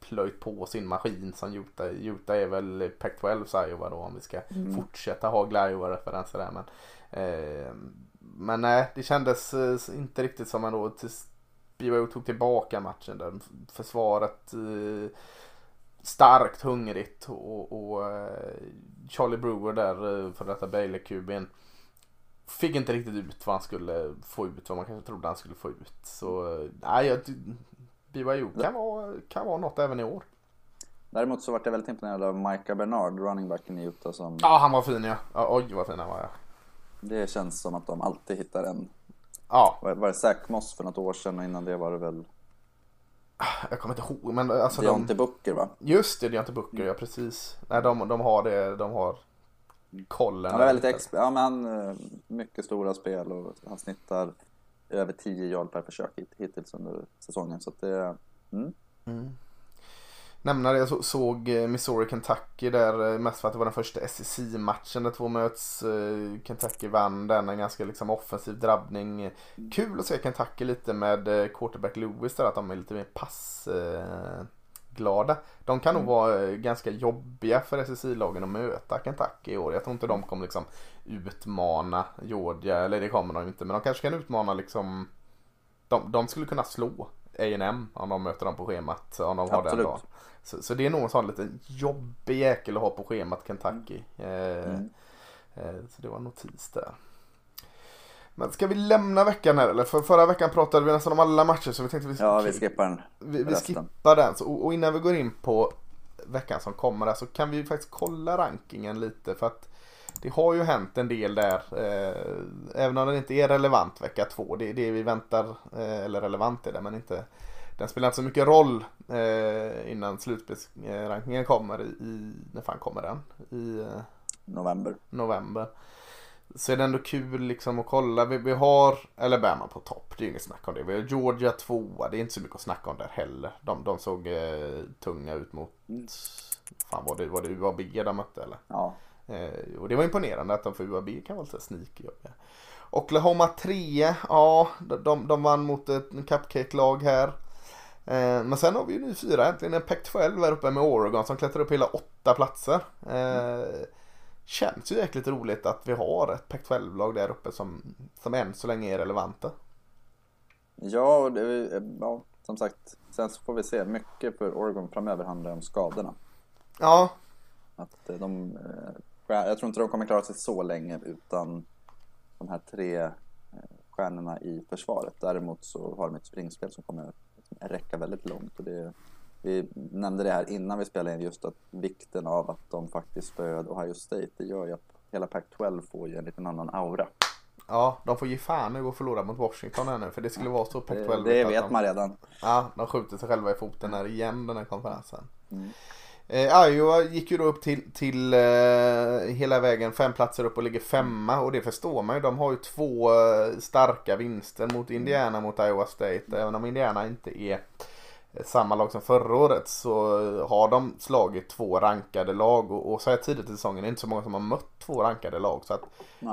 plöjt på sin maskin som Utah. Utah är väl Pac-12 Iowa då om vi ska mm. fortsätta ha Iowa-referenser där. Men, eh, men nej, det kändes eh, inte riktigt som man då tills BYU tog tillbaka matchen där försvaret eh, starkt hungrigt och, och eh, Charlie Brewer där, eh, för detta Bailey-kuben fick inte riktigt ut vad han skulle få ut, vad man kanske trodde han skulle få ut. Så eh, nej, jag, BYU kan vara, kan vara något även i år. Däremot så vart jag väldigt imponerad av Micah Bernard, runningbacken i Utah som... Ja, han var fin ja. Oj, vad fin han var ja. Det känns som att de alltid hittar en... Ja. Var det Zach Moss för något år sedan och innan det var det väl... Jag kommer inte ihåg men alltså de... Booker va? Just det, Deontay Booker, mm. ja precis. Nej, de, de har det, de har kollen. Han är väldigt exp... ja, men han, eh, mycket stora spel och han snittar över 10 yard per försök hittills under säsongen. Så det, mm. Mm nämna det. Jag såg eh, Missouri-Kentucky där eh, mest för att det var den första SEC-matchen där två möts. Eh, Kentucky vann den, en ganska liksom offensiv drabbning. Kul att se Kentucky lite med quarterback Lewis där, att de är lite mer passglada. De kan nog mm. vara ganska jobbiga för SEC-lagen att möta Kentucky i år. Jag tror inte de kommer liksom utmana Georgia, eller det kommer de inte, men de kanske kan utmana liksom de, de skulle kunna slå A&M om de möter dem på schemat. Om de har Absolut. den dagen. Så, så det är nog en sån liten jobbig jäkel att ha på schemat Kentucky. Eh, mm. Eh, så det var en notis där. Men ska vi lämna veckan här eller? För förra veckan pratade vi nästan om alla matcher så vi tänkte vi Ja vi skippar den. Vi, vi skippar den. Så, och innan vi går in på veckan som kommer där så kan vi faktiskt kolla rankingen lite för att det har ju hänt en del där. Eh, även om den inte är relevant vecka två. Det är det vi väntar, eh, eller relevant är det men inte. Den spelar inte så mycket roll eh, innan slutspelsrankingen kommer i, i, när fan kommer den? I eh, November. november. Så är det ändå kul liksom att kolla. Vi, vi har Alabama på topp. Det är inget snack om det. Vi har Georgia tvåa. Det är inte så mycket att snacka om där heller. De, de såg eh, tunga ut mot, Mm. fan var det, var det UAB de mötte eller? Ja. Eh, och det var imponerande att de för UAB kan vara lite sneaky. Oklahoma 3, ja de, de, vann mot ett cupcake-lag här. Eh, men sen har vi ju nu fyra äntligen en Pac-12 här uppe med Oregon som klättrar upp hela åtta platser. Eh, känns ju jäkligt roligt att vi har ett Pac-12-lag där uppe som, som än så länge är relevanta. Ja, det, ja, som sagt. Sen så får vi se. Mycket för Oregon framöver handlar om skadorna. Ja, Att de, jag tror inte de kommer klara sig så länge utan de här tre eh, stjärnorna i försvaret. Däremot så har de ett springspel som kommer räcka väldigt långt. Och det, vi nämnde det här innan vi spelade in just att vikten av att de faktiskt spöade Ohio State. Det gör ju att hela Pac-12 får ju en liten annan aura. ja, de får ge fan nu och förlora mot Washington här nu för det skulle vara så Det, Pac-12. det att vet de, man redan. Ja, de skjuter sig själva i foten här igen den här konferensen. Mm. Eh, Iowa gick ju då upp till, till eh, hela vägen fem platser upp och ligger femma och det förstår man ju. De har ju två eh, starka vinster mot Indiana mot Iowa State. Även om Indiana inte är eh, samma lag som förra året så har de slagit två rankade lag och, och så här tidigt i säsongen är det inte så många som har mött två rankade lag. Så att.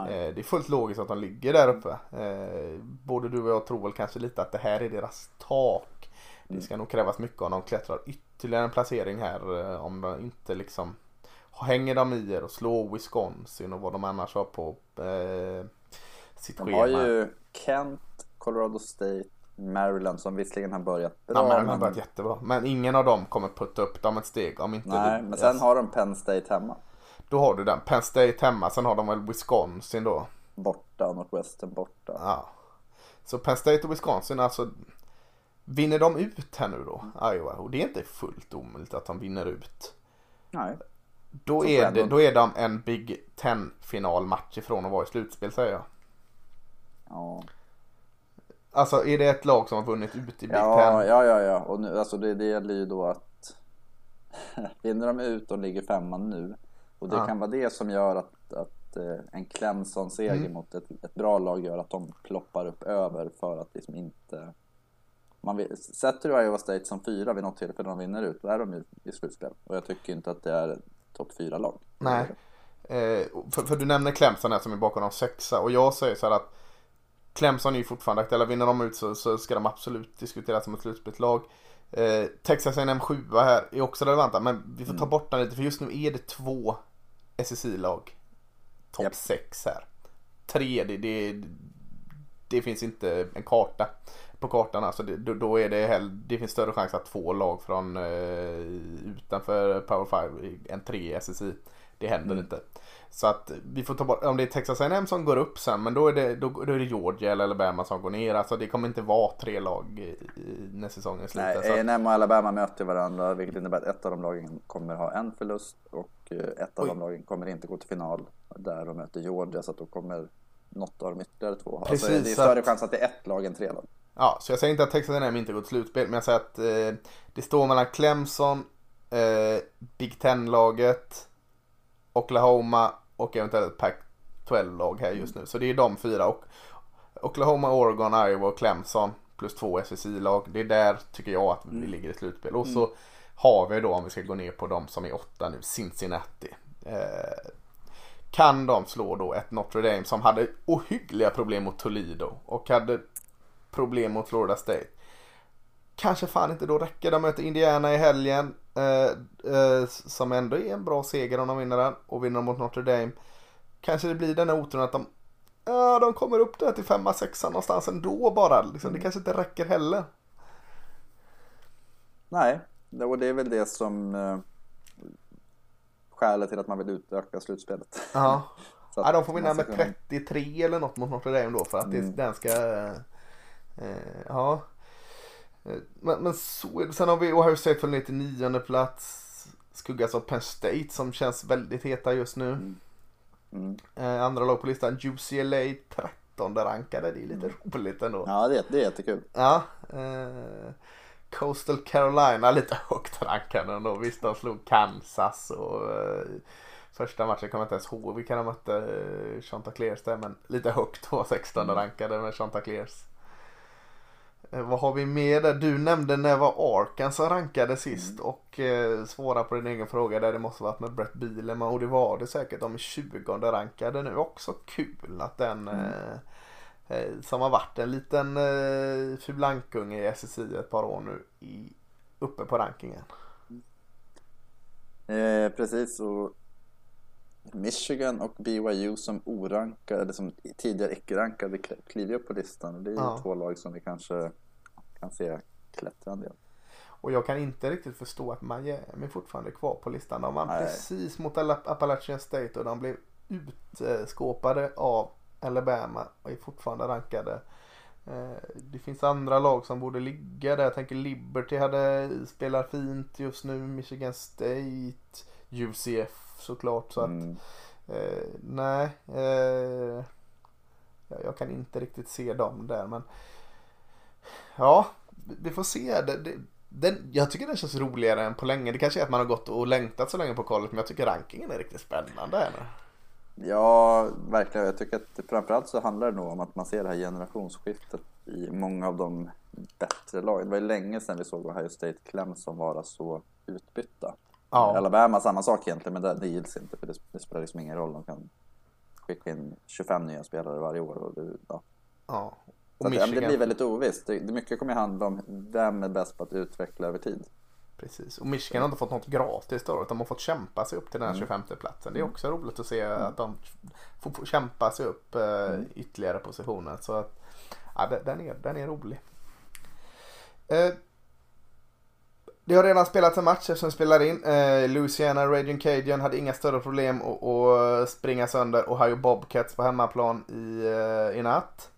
Eh, det är fullt logiskt att de ligger där uppe. Eh, både du och jag tror väl kanske lite att det här är deras tak. Det ska nog krävas mycket om de klättrar ytterligare en placering här. eh, Om de inte liksom hänger de i er och slår Wisconsin och vad de annars har på eh, sitt De schema. har ju Kent, Colorado State, Maryland som visserligen har börjat bra. Ja, de har men- börjat jättebra. Men ingen av dem kommer putta upp dem ett steg om inte Nej, du- men sen har de Penn State hemma. Då har du den. Penn State hemma. Sen har de väl Wisconsin då. Borta och Northwestern borta. Ja. Så Penn State och Wisconsin, alltså vinner de ut här nu då, Iowa, och det är inte fullt omöjligt att de vinner ut. Nej. Då är, det, då är de en Big Ten finalmatch ifrån att vara i slutspel säger jag. Ja, Alltså är det ett lag som har vunnit ut i Big ja, Ten? ja, ja, ja. Och nu, alltså det, det gäller ju då att vinner de ut och ligger femma nu och det Ja. kan vara det som gör att, att eh, en Clemson-seger Mm. mot ett, ett bra lag gör att de ploppar upp över för att liksom inte man vill, sätter du Iowa State som fyra vid något tillfälle de vinner ut, då är de ju i slutspel. Och jag tycker inte att det är topp fyra lag. Nej. Eh, för, för du nämner Clemson här som är bakom de sexa och jag säger så här att Clemson är ju fortfarande aktuella. Vinner de ut så, så ska de absolut diskuteras som ett slutspelslag. Eh, Texas A&M 7 här är också relevanta men vi får ta bort den lite för just nu är det två SSI-lag. Topp Japp. 6 här. Tre, det, det, det finns inte en karta på kartan. Alltså det, då, är det, hell, det finns större chans att två lag från eh, utanför Power 5 än tre i SSI. Det händer inte. Så att vi får ta bort, om det är Texas A&M som går upp sen men då är det, då, då är det Georgia eller Alabama som går ner. Alltså det kommer inte vara tre lag i, i, när säsongen slutar. Nej, A&M och Alabama möter varandra vilket innebär att ett av de lagen kommer ha en förlust och eh, ett av Oj. de lagen kommer inte gå till final där de möter Georgia så att då kommer något av de ytterligare två ha. Precis, alltså, det är större att- chans att det är ett lag än tre lag. Ja, så jag säger inte att Texas A&M inte går till slutspel men jag säger att eh, det står mellan Clemson, eh, Big Ten-laget, Oklahoma och eventuellt Pac-12-lag här just nu. Så det är de fyra. Och Oklahoma, Oregon, Iowa och Clemson plus två SSI-lag. Det är där tycker jag att vi ligger i slutspel. Och så har vi då om vi ska gå ner på de som är åtta nu, Cincinnati. Eh, kan de slå då ett Notre Dame som hade ohyggliga problem mot Toledo och hade problem mot Florida State. Kanske fan inte då räcker. De möter Indiana i helgen. Eh, eh, som ändå är en bra seger om de vinner den. Och vinner de mot Notre Dame. Kanske det blir den här oturen att de Ja, de kommer upp där till femma, sexa någonstans ändå bara. Liksom, Det kanske inte räcker heller. Nej, det- och det är väl det som eh, skälet till att man vill utöka slutspelet. Ja. Att Ja, de får vinna med kunna- 33 eller något mot Notre Dame då för att det, Mm. den ska... Eh, ja. Eh, Men, men så. Sen har vi Ohio State föll ner till nionde plats. Skuggas av Penn State som känns väldigt heta just nu. Mm. Mm. Eh, andra lag på listan UCLA 13 rankade. Det är lite roligt ändå. Ja, det, det är jättekul. Ja. Eh, Coastal Carolina lite högt rankade ändå. Visst de slog Kansas och eh, första matchen kommer jag inte ens ihåg vilka de mötte. Eh, Chanticleers där men lite högt var 16 rankade med Chanticleers. Eh, vad har vi mer där? Du nämnde när var Arkansas rankade sist och eh, svara på din egen fråga där det måste varit med Brett Bielema och det var det säkert. De är 20 rankade nu. Också kul att den eh, eh, som har varit en liten eh, fulankunge i SSI ett par år nu i, uppe på rankingen. Eh, precis, och Michigan och BYU som orankade, eller som tidigare icke-rankade kliver upp på listan. Det är Ja. två lag som vi kanske kan se klättra en del. Och jag kan inte riktigt förstå att Miami fortfarande är kvar på listan. De vann Nej. precis mot Appalachian State och de blev utskåpade av Alabama och är fortfarande rankade. Eh, Det finns andra lag som borde ligga där. Jag tänker Liberty hade spelar fint just nu. Michigan State, UCF såklart. Så att, Mm. eh, nej, eh, jag, kan inte riktigt se dem där. Men ja, vi vi får se. Det, det, den, jag tycker den känns roligare än på länge. Det kanske är att man har gått och längtat så länge på kollet. Men jag tycker rankingen är riktigt spännande här nu. Ja, verkligen. Jag tycker att framförallt så handlar det nog om att man ser det här generationsskiftet i många av de bättre lagen. Det var ju länge sedan vi såg Ohio State Clemson vara så utbytta. Ja. Alabama samma sak egentligen, men det, det gills inte för det, det spelar liksom ingen roll. De kan skicka in 25 nya spelare varje år. Och det, ja. Ja. Och att, men det Michigan, blir väldigt ovisst. Det, mycket kommer handla om vem är bäst på att utveckla över tid. precis. Och Michigan har inte fått något gratis då. Utan de har fått kämpa sig upp till den här 25 platsen. Det är också roligt att se att de får kämpa sig upp eh, ytterligare positioner. Så att, ja, den, är, den är rolig. Eh, det har redan spelats en match eftersom vi spelar in. Eh, Louisiana Raging Cajun hade inga större problem att, springa sönder Ohio Bobcats på hemmaplan i, eh, i natt.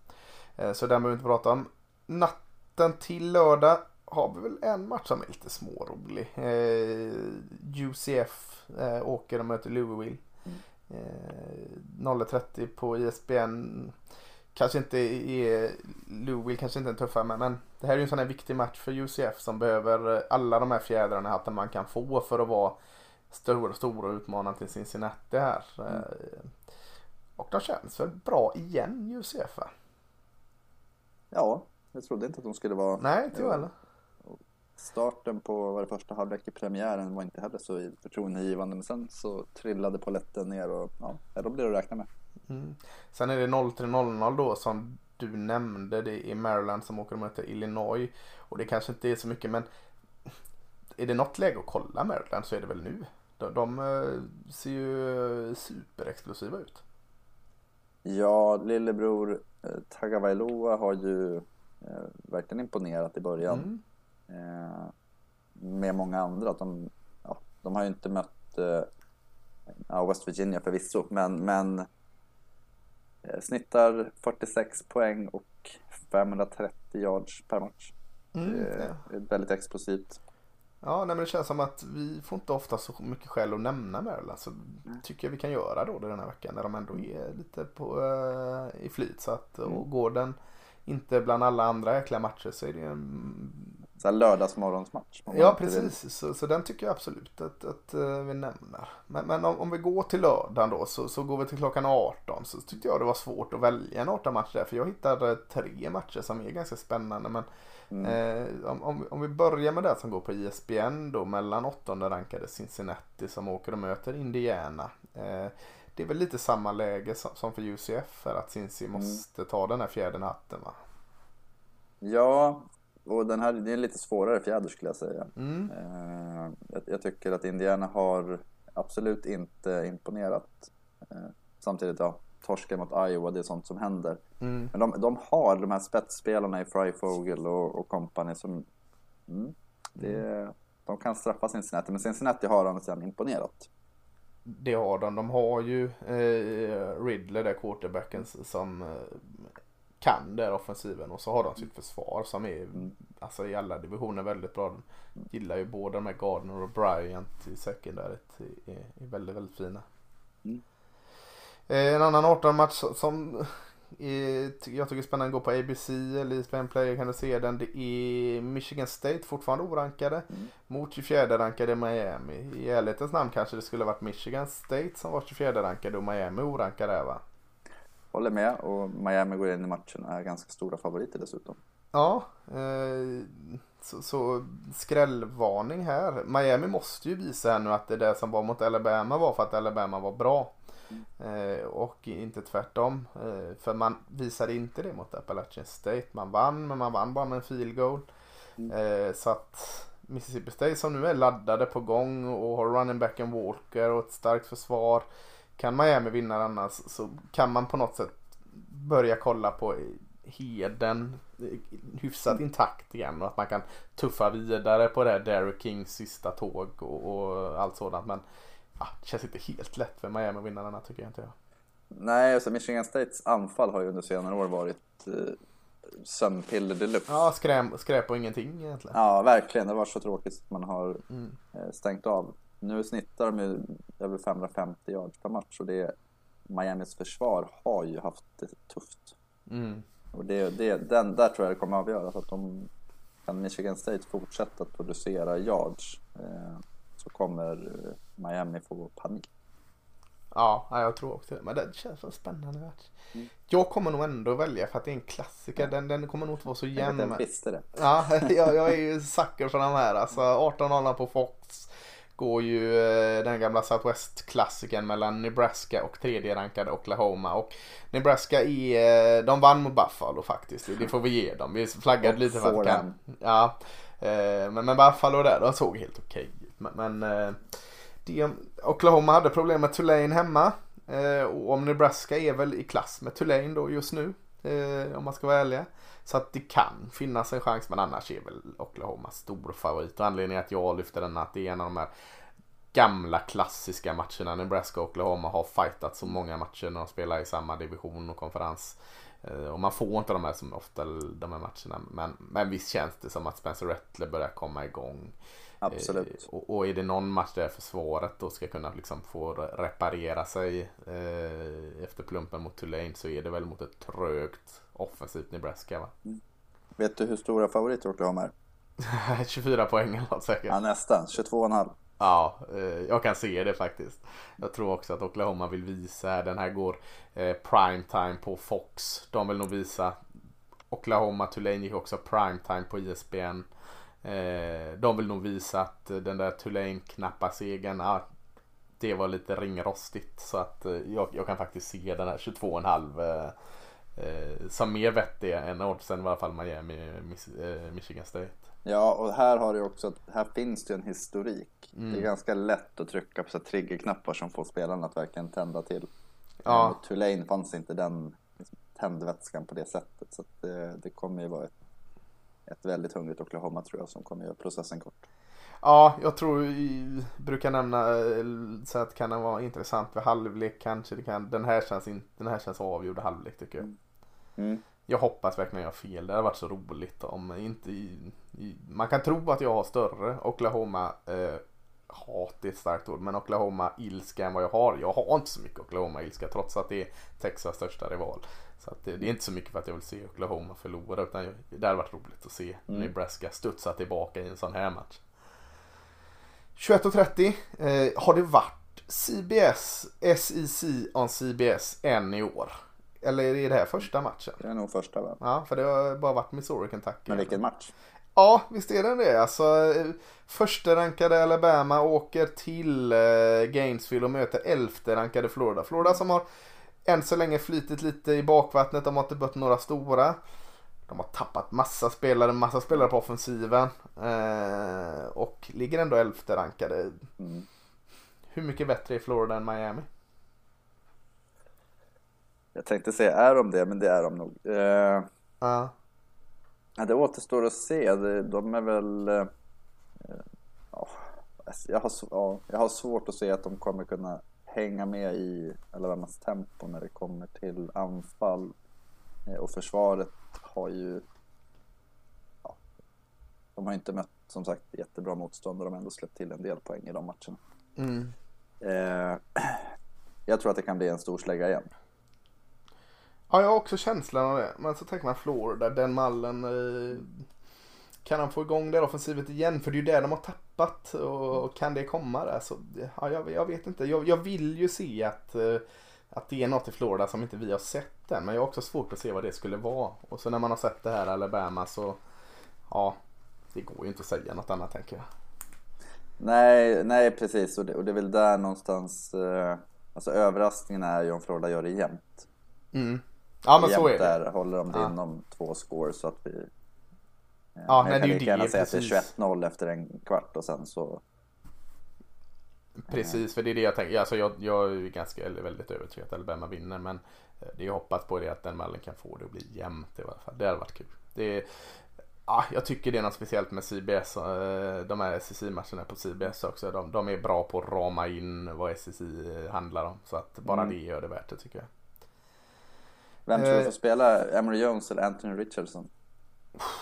Eh, så den behöver vi inte prata om. Natten till lördag har vi väl en match som är lite smårolig. Eh, UCF eh, åker och möter Louisville. Eh, 0.30 på E ISBN. Kanske inte är, Louisville kanske inte är en tuffare men, men det här är ju en sån här viktig match för UCF som behöver eh, alla de här fjädrarna i hatten man kan få för att vara stora, stora utmanare till Cincinnati här. Eh, och de känns väl bra igen UCF va? Ja, jag trodde inte att de skulle vara... Nej, inte jag heller. Starten på var det första halvlek i premiären var inte heller så förtroendegivande. Men sen så trillade poletten ner och ja, då blir det att räkna med. Mm. Sen är det 03.00 då som du nämnde. Det är Maryland som åker och möter Illinois. Och det kanske inte är så mycket men är det något läge att kolla Maryland så är det väl nu. De, de eh, ser ju superexplosiva ut. Ja, lillebror eh, Tagovailoa har ju eh, verkligen imponerat i början. Mm. Eh, med många andra. De, ja, de har ju inte mött eh, ja, West Virginia förvisso, men, men snittar 46 poäng och 530 yards per match. Mm, Det ja. är väldigt explosivt. Ja, nej, men det känns som att vi får inte ofta så mycket skäl att nämna Maryland. Så tycker jag vi kan göra då den här veckan när de ändå är lite på, eh, i flyt. Så att, och går den inte bland alla andra jäkla matcher så är det en Så här lördagsmorgonsmatch. Ja precis, så, så den tycker jag absolut att, att eh, vi nämner. Men, men om, om vi går till lördagen då så, så går vi till klockan 18 så tyckte jag det var svårt att välja en 18 match där för jag hittade tre matcher som är ganska spännande. Men Mm. eh, om, om, vi- om vi börjar med det som går på E ISBN då mellan åttonde rankade Cincinnati som åker och möter Indiana. Eh, det är väl lite samma läge som, som för UCF för att Cincy måste ta den här fjärden hatten va? Ja, och den här det är en lite svårare fjäder skulle jag säga. Mm. Eh, jag, jag tycker att Indiana har absolut inte imponerat. Eh, samtidigt, ja, torsken mot Iowa, det är sånt som händer. Mm. Men de, de har de här spetsspelarna i Fryfogel och, och company som... Mm, det, de kan straffa Cincinnati, men Cincinnati har de sedan imponerat. Det har de. De har ju eh, Ridley där quarterbacken som eh, kan där offensiven och så har de sitt försvar som är alltså i alla divisioner väldigt bra. De gillar ju båda här Gardner och Bryant i secondaryt är, är väldigt väldigt fina. Mm. Eh, en annan 18-match som är, jag tycker är spännande går på ABC eller ESPN Player kan du se den. Det är Michigan State fortfarande orankade Mm. mot 24 rankade Miami. I ärlighetens namn kanske det skulle varit Michigan State som var 24 rankade och Miami orankade va? Håller med och Miami går in i matchen och är ganska stora favoriter dessutom. Ja, eh, så, så skrällvarning här. Miami måste ju visa här nu att det där som var mot Alabama var för att Alabama var bra. Eh, och inte tvärtom. Eh, för man visade inte det mot Appalachian State. Man vann, men man vann bara med en field goal. Eh, så att Mississippi State som nu är laddade på gång och har running backen Walker och ett starkt försvar. Kan Miami vinna annars så kan man på något sätt börja kolla på heden hyfsat intakt igen och att man kan tuffa vidare på det här Derek Kings sista tåg och, och allt sådant. Men ja, det känns inte helt lätt för Miami att vinna denna tycker jag inte jag. Nej, alltså Michigan States anfall har ju under senare år varit eh, sömnpiller deluxe. Ja, skräp, skräp och ingenting egentligen. Ja, verkligen. Det var så tråkigt att man har Mm. eh, stängt av. Nu snittar de ju över 550 yards per match och det Miamis försvar har ju haft det tufft. Mm. Och det, det, den, där tror jag det kommer att avgöras. Att de, kan Michigan State fortsätta att producera yards eh, så kommer eh, Miami få panik. Ja, ja, jag tror också det. Men det känns som en spännande match. Mm. Jag kommer nog ändå välja för att det är en klassiker. Den, den kommer nog inte vara så jämn. jag visste det. Ja, jag, jag är ju sucker för de här. Alltså 18-0 på Fox går ju eh, den gamla Southwest-klassikern mellan Nebraska och tredje rankade Oklahoma. Och Nebraska är, eh, de vann mot Buffalo faktiskt. Det får vi ge dem. Vi flaggade lite för att det kan. Ja, eh, men, men Buffalo där, de såg helt okej ut. Men, men det, Oklahoma hade problem med Tulane hemma. Och om Nebraska är väl i klass med Tulane då just nu. Om man ska vara ärliga. Så att det kan finnas en chans men annars är väl Oklahoma stor favorit. Och anledningen att jag lyfter den är att det är en av de här gamla klassiska matcherna. Nebraska och Oklahoma har fightat så många matcher när de spelar i samma division och konferens. Eh, Och man får inte de här som ofta de här matcherna. Men, men visst känns det som att Spencer Rattler börjar komma igång. Absolut. Eh, och, och är det någon match där försvaret då ska kunna liksom få reparera sig eh, efter plumpen mot Tulane så är det väl mot ett trögt offensivt Nebraska va? Vet du hur stora favoriter Oklahoma är? 24 poäng eller något säkert. Ja, nästan. 22,5. Ja, eh, jag kan se det faktiskt. Jag tror också att Oklahoma vill visa. Den här går eh, primetime på Fox. De vill nog visa. Oklahoma Tulane gick också primetime på E ISBN. Eh, de vill nog visa att den där Tulane knappa segern, ja, det var lite ringrostigt. Så att jag, jag kan faktiskt se den här 22,5 eh, eh, som mer vettig än oddsen i alla fall Miami, Miss, eh, Michigan State. Ja, och här har du också, här finns det en historik. Mm. Det är ganska lätt att trycka på så triggerknappar som får spelarna att verkligen tända till. Ja. Mot Tulane fanns inte den liksom, tändvätskan på det sättet. Så det, det kommer ju vara ett, ett väldigt hungrigt Oklahoma tror jag som kommer göra processen kort. Ja, jag tror i, brukar nämna eh, så att kan det vara intressant vid halvlek kanske. Det kan, den, här känns in, den här känns avgjord halvlek tycker jag. Mm. Jag hoppas verkligen jag har fel. Det hade varit så roligt om inte i, i, Man kan tro att jag har större Oklahoma eh, hat är ett starkt ord. Men Oklahoma ilska än vad jag har. Jag har inte så mycket Oklahoma ilska trots att det är Texas största rival. Så det, det är inte så mycket för att jag vill se Oklahoma förlora. Utan jag, det hade varit roligt att se Mm. Nebraska studsa tillbaka i en sån här match. 21.30 eh, har det varit CBS, SEC on CBS än i år? Eller är det här första matchen? Det är nog första va? Ja, för det har bara varit Missouri, Kentucky. Men vilken match? Ja, visst är den det. Alltså, eh, första rankade Alabama åker till eh, Gainesville och möter elfte rankade Florida. Florida som har än så länge flytit lite i bakvattnet. De har inte bött några stora. De har tappat massa spelare, massa spelare på offensiven. Eh, och ligger ändå elfte rankade. Mm. Hur mycket bättre är Florida än Miami? Jag tänkte säga är de det, men det är de nog. Eh, ja, det återstår att se. De är väl... Eh, ja, jag, har, ja, jag har svårt att se att de kommer kunna hänga med i Alabamas tempo när det kommer till anfall. Eh, och försvaret har ju... Ja, de har inte mött, som sagt, jättebra motstånd och de har ändå släppt till en del poäng i de matcherna. Mm. Eh, jag tror att det kan bli en stor slägga igen. Ja, jag har också känslan av det. Men så tänker man Florida, den mallen. Eh, kan han få igång det offensivet igen? För det är ju det de har tappat. Och kan det komma där? Så, ja, jag, jag vet inte. Jag, jag vill ju se att, eh, att det är något i Florida som inte vi har sett än. Men jag har också svårt att se vad det skulle vara. Och så när man har sett det här Alabama så, ja, det går ju inte att säga något annat tänker jag. Nej, nej precis. Och det, och det är väl där någonstans, eh, alltså överraskningen är ju om Florida gör det jämnt. Mm. Ja men jämnt så är det. där håller de det Ja. inom två scores så att vi... Ja, jag nej, kan det är ju lika gärna det, säga att det är 21-0 efter en kvart och sen så... Precis, för det är det jag tänker. Alltså jag, jag är ganska, eller väldigt övertygad att Alabama vinner. Men eh, det jag hoppas på är att den mallen kan få det att bli jämnt i alla fall. Det hade varit kul. Det är, ja, jag tycker det är något speciellt med CBS. eh, De här SSI-matcherna på CBS också. De, de är bra på att rama in vad SSI handlar om. Så att bara Mm. det gör det värt det tycker jag. Vem tror du Eh. får spela? Emory Jones eller Anthony Richardson?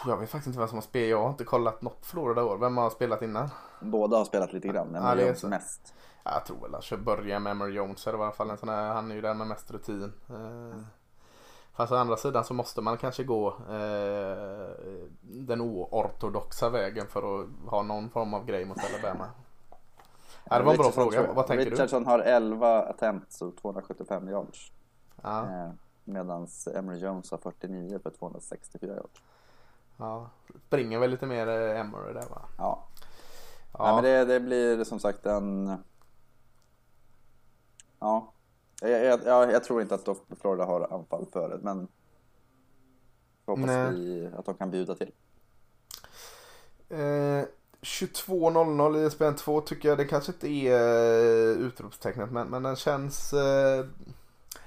Jag vet faktiskt inte vem som har spelat. Jag har inte kollat något Florida år. Vem har spelat innan? Båda har spelat lite grann, Ja, Emory det är mest. Ja, Jag tror väl att jag börjar med Emory Jones. I alla fall en sån här, han är ju den med mest rutin. Eh, Fast å andra sidan så måste man kanske gå eh, den oortodoxa vägen för att ha någon form av grej mot Alabama. Ja, det var en bra fråga. tror- Vad tänker Richardson har 11 attempts och 275 yards. du? Ja, Eh, Medan Emory Jones har 49 för 264 yards. Ja. Springer väl lite mer eh, Emory där va? Ja, Ja, Nej, men det, det blir som sagt en... Ja. Jag, jag, jag, jag tror inte att Florida har anfall före, men hoppas Nej. vi att de kan bjuda till. Eh, 22.00 i ESPN 2 tycker jag det kanske inte är eh, utropstecknet men, men den känns eh,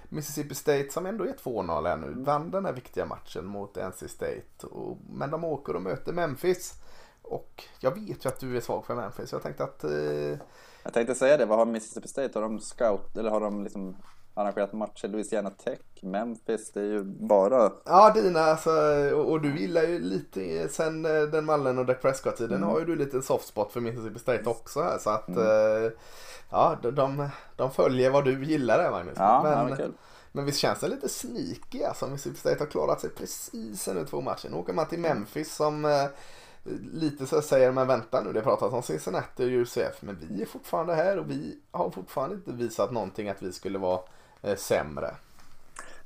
Mississippi State som ändå är 2-0 här nu vann den här viktiga matchen mot NC State. Och, men de åker och möter Memphis. Och jag vet ju att du är svag för Memphis. Jag tänkte att eh, Jag tänkte säga det, vad har Mississippi State? Har de scout, eller har de liksom arrangerat matcher? Louisiana Tech, Memphis, det är ju bara... Ja, dina alltså, och, och du gillar ju lite sen eh, den Mallen och Dak Prescott-tiden Mm. har ju du lite soft spot för Mississippi State också här så att Mm. eh, ja, de- de, de följer vad du gillar där Magnus. Ja, men, ja, men kul. men visst känns det lite sneaky alltså. Mississippi State har klarat sig precis nu två matcher. Nu åker man till Memphis som eh, lite så säger men vänta nu det pratas om Cincinnati och UCF men vi är fortfarande här och vi har fortfarande inte visat någonting att vi skulle vara sämre.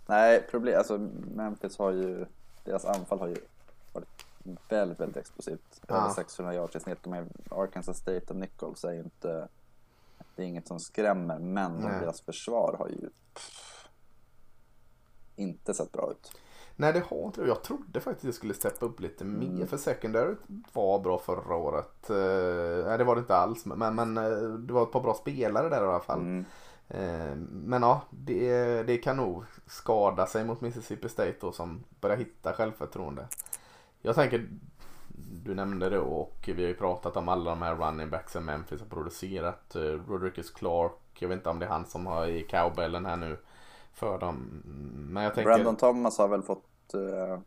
Nej, problem, alltså Memphis har ju, deras anfall har ju varit väldigt, väldigt explosivt. Ja. Över 600 yards i snitt. Är Arkansas State och Nichols är ju inte, det är inget som skrämmer, men Nej. deras försvar har ju pff, inte sett bra ut. Nej det har inte. Jag trodde faktiskt det skulle steppa upp lite mer Mm. för secondary var bra förra året. Eh, nej det var det inte alls men, men eh, det var ett par bra spelare där i alla fall. Mm. Eh, men ja det, det kan nog skada sig mot Mississippi State då som börjar hitta självförtroende. Jag tänker du nämnde det och vi har ju pratat om alla de här running backsen Memphis har producerat. Uh, Rodriguez Clark, jag vet inte om det är han som har i cowbellen här nu för dem. Men jag tänker Brandon Thomas har väl fått eh,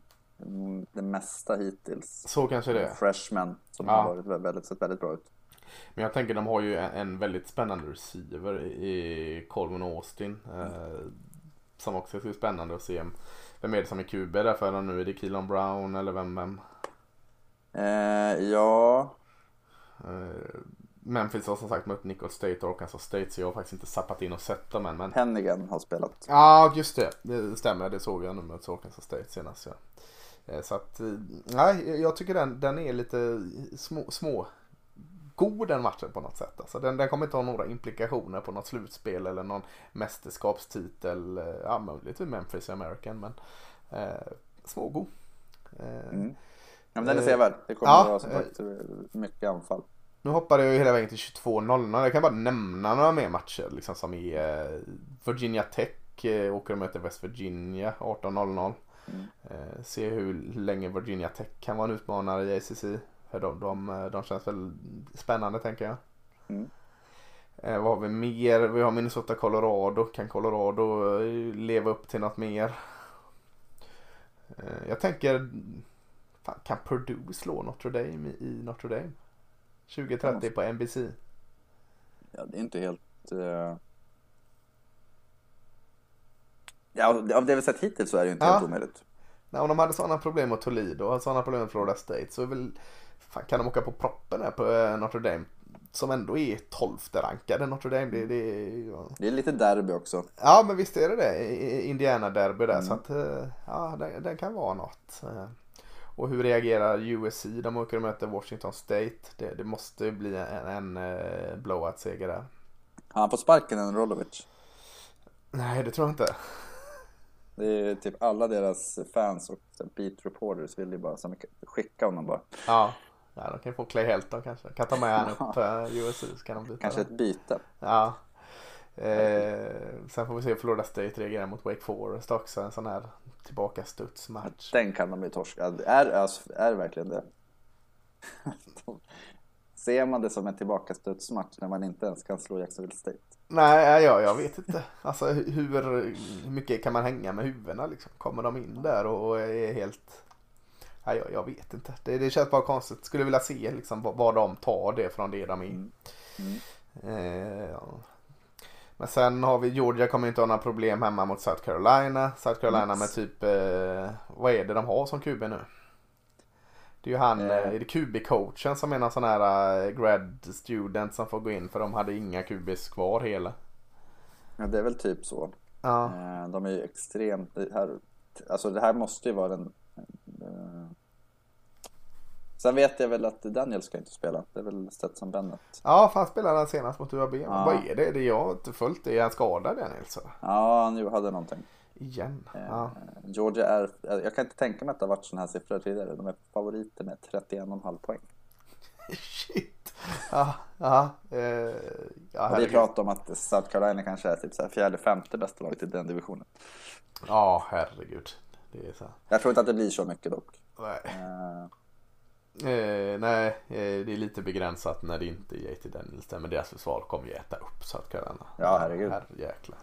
det mesta hittills. så kanske det är. Freshman som Ja. har varit väldigt, sett väldigt bra ut. Men jag tänker de har ju en, väldigt spännande receiver i Colvin Austin. Eh, som också är spännande att se. Vem är det som är QB där för dem nu? Är det Keelan Brown eller vem? vem? Eh, ja, Eh, Memphis har som sagt mött Nicholls State och Arkansas State så jag har faktiskt inte sappat in och sett dem än. Men Hennigan har spelat. ja, just det. Det stämmer. Det såg jag nu mot Arkansas State senast. Ja. Eh, Så att, eh, nej, jag tycker den, den är lite små, små god den matchen på något sätt. Alltså den, den kommer inte ha några implikationer på något slutspel eller någon mästerskapstitel. Eh, Ja, möjligtvis Memphis American men eh, smågod. Eh, Mm. Ja, men den är Eh, sevärd. Det kommer ja, vara som eh, sagt mycket anfall. Nu hoppade jag ju hela vägen till 22.00. Jag kan bara nämna några mer matcher liksom som eh, Virginia Tech eh, åker och möter West Virginia 18.00. Mm. Se hur länge Virginia Tech kan vara en utmanare i ACC. De, de, eh, de känns väl spännande tänker jag. Mm. Eh, vad har vi mer? Vi har Minnesota Colorado. Kan Colorado eh, leva upp till något mer? Eh, jag tänker fan, kan Purdue slå Notre Dame i, i Notre Dame? 2030 på NBC. Ja, det är inte helt... Eh... Ja, av det vi sett hittills så är det ju inte Ja. helt omöjligt. Nej, om de hade sådana problem mot Toledo och sådana problem med Florida State så är väl, fan, kan de åka på proppen här på eh, Notre Dame. Som ändå är 12 rankade Notre Dame. Det, det, ja. Det är lite derby också. ja men visst är det det. Indiana-derby där. Mm. Så att eh, ja, den, den kan vara något. Eh, Och hur reagerar USC? De åker och möter Washington State. Det, det måste ju bli en, en blowout-seger där. Har han fått sparken än Rolovic? Nej, det tror jag inte. Det är typ alla deras fans och beat reporters vill ju bara så mycket skicka honom bara. Ja, ja de kan få Clay Helton kanske. Kan ta med han upp uh, USC så kan de byta. Kanske ett byte. Ja. Eh, sen får vi se Florida State reagerar mot Wake Forest också. En sån här tillbaka studsmatch. Den kan de ju torska. Är, är, är det verkligen det? Ser man det som en tillbakastudsmatch när man inte ens kan slå Jacksonville State? Nej, jag, jag vet inte. Alltså hur, hur mycket kan man hänga med huvudena liksom? Kommer de in där och är helt... Nej, jag, jag vet inte. Det, det känns bara konstigt. Skulle vilja se liksom vad, de tar det från det de är. Mm. Mm. Eh, ja. Men sen har vi Georgia kommer inte ha några problem hemma mot South Carolina. South Carolina Mm. med typ, eh, vad är det de har som QB nu? Det är ju han, eh, är det QB-coachen som är någon sån här eh, grad student som får gå in för de hade inga QBs kvar hela. Ja, det är väl typ så. Ja, De är ju extremt... Det här, alltså det här måste ju vara den... eh, Sen vet jag väl att Daniel ska inte spela. Det är väl Stetson Bennett. ja för han spelade senast mot UAB. Ja. Vad är det? Det är jag inte följt. Är han skadad den Nilsson? Ja, han hade någonting. Igen? Eh, Ja. Georgia är... Jag kan inte tänka mig att det har varit sådana här siffror tidigare. De är favoriter med 31,5 poäng. Shit. Ja, ja. Eh, ja vi pratade om att South Carolina kanske är typ så här fjärde, femte bästa laget i den divisionen. Ja, herregud. Det är så. Jag tror inte att det blir så mycket dock. Nej. Eh, Eh, nej, eh, det är lite begränsat när det inte är JT Daniels där, men deras försvar kommer ju äta upp South. Ja, herregud. Herrejäklar.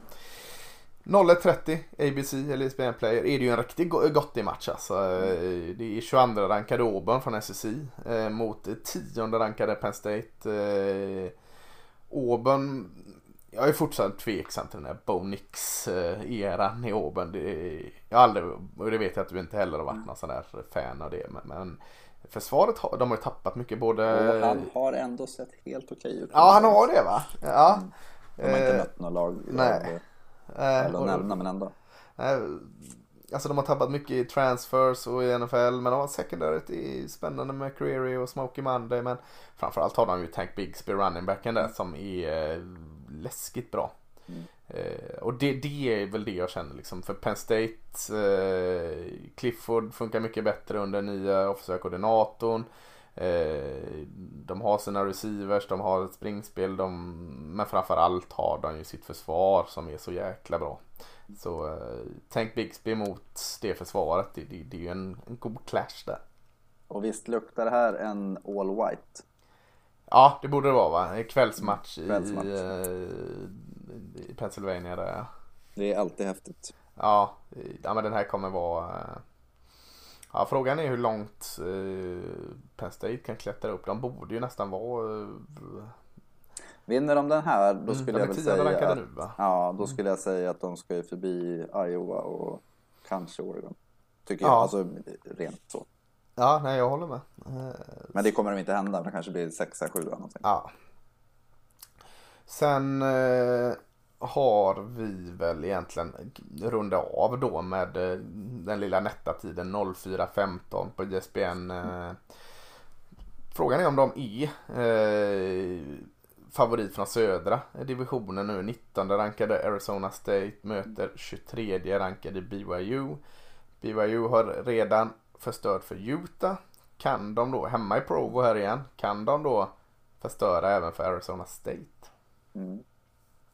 01.30 ABC eller ESPN Player är det ju en riktigt go- gottig match alltså. Eh, Det är 22 rankade Auburn från SEC eh, mot 10 rankade Penn State. Eh, Auburn, jag är fortfarande tveksam till den här Bo Nix eh, eran i Auburn. Det, jag har aldrig, och det vet jag att du inte heller har varit någon sån där fan av det. Men, men försvaret har, de har ju tappat mycket både... och han har ändå sett helt okej ut. Ja, han har det va? Ja. De har inte Eh, mött några lag nej. eh, eller och- nämna men ändå. Nej, Alltså de har tappat mycket i transfers och i NFL men de har secondaryt är spännande med Creary och Smokey Monday men framförallt har de ju Tank Bigsby running backen där som är eh, läskigt bra. Mm. Eh, och det, det är väl det jag känner liksom för Penn State eh, Clifford funkar mycket bättre under nya offensiva koordinatorn. Eh, de har sina receivers, de har ett springspel, de, men framförallt har de ju sitt försvar som är så jäkla bra. Så eh, tänk Bixby mot det försvaret, det, det, det är ju en, en god clash där. Och visst luktar det här en all white. Ja, det borde det vara va? En kvällsmatch, Kvällsmatch. I, eh, i Pennsylvania där ja. Det är alltid häftigt. Ja, ja men den här kommer vara... eh, Ja, frågan är hur långt eh, Penn State kan klättra upp. De borde ju nästan vara... Vinner de den här då Mm, skulle jag väl säga att, nu, va? Ja, då skulle jag säga att de ska ju förbi Iowa och kanske Oregon. Tycker Ja. jag, alltså rent så. Ja, nej jag håller med. Eh, Men det kommer de inte hända, det kanske blir sexa, sjua någonting. Ja. Sen eh, har vi väl egentligen runda av då med eh, den lilla nätta tiden 04.15 på ISBN. Eh, frågan är om de är eh, favorit från södra divisionen nu. 19 rankade Arizona State möter 23 rankade BYU. BYU har redan förstört för Utah. Kan de då, hemma i Provo här igen, kan de då förstöra även för Arizona State? Mm.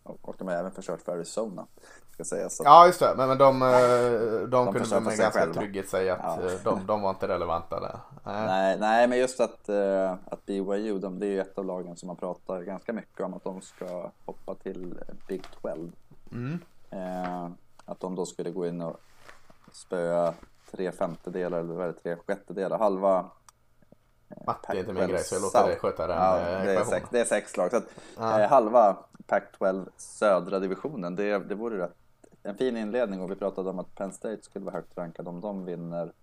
Och, de har även försökt för Arizona. Ska sägas. att- Ja just det, men, men de, eh, de, kunde försöker med ganska själva. trygghet säga att Ja. eh, de, de var inte relevanta där. Nej. Nej, nej, men just att, eh, att BYU, de, det är ju ett av lagen som man pratar ganska mycket om att de ska hoppa till Big 12. Mm. Eh, att de då skulle gå in och spöa tre femtedelar eller vad är det, tre sjättedelar, halva Matte är inte min Pac-12 grej så jag låter dig sköta den Ja, eh, det, är sex, det är sex lag. Så att, Ja. eh, halva Pac-12 södra divisionen, det, det vore rätt en fin inledning och vi pratade om att Penn State skulle vara högt rankad om de vinner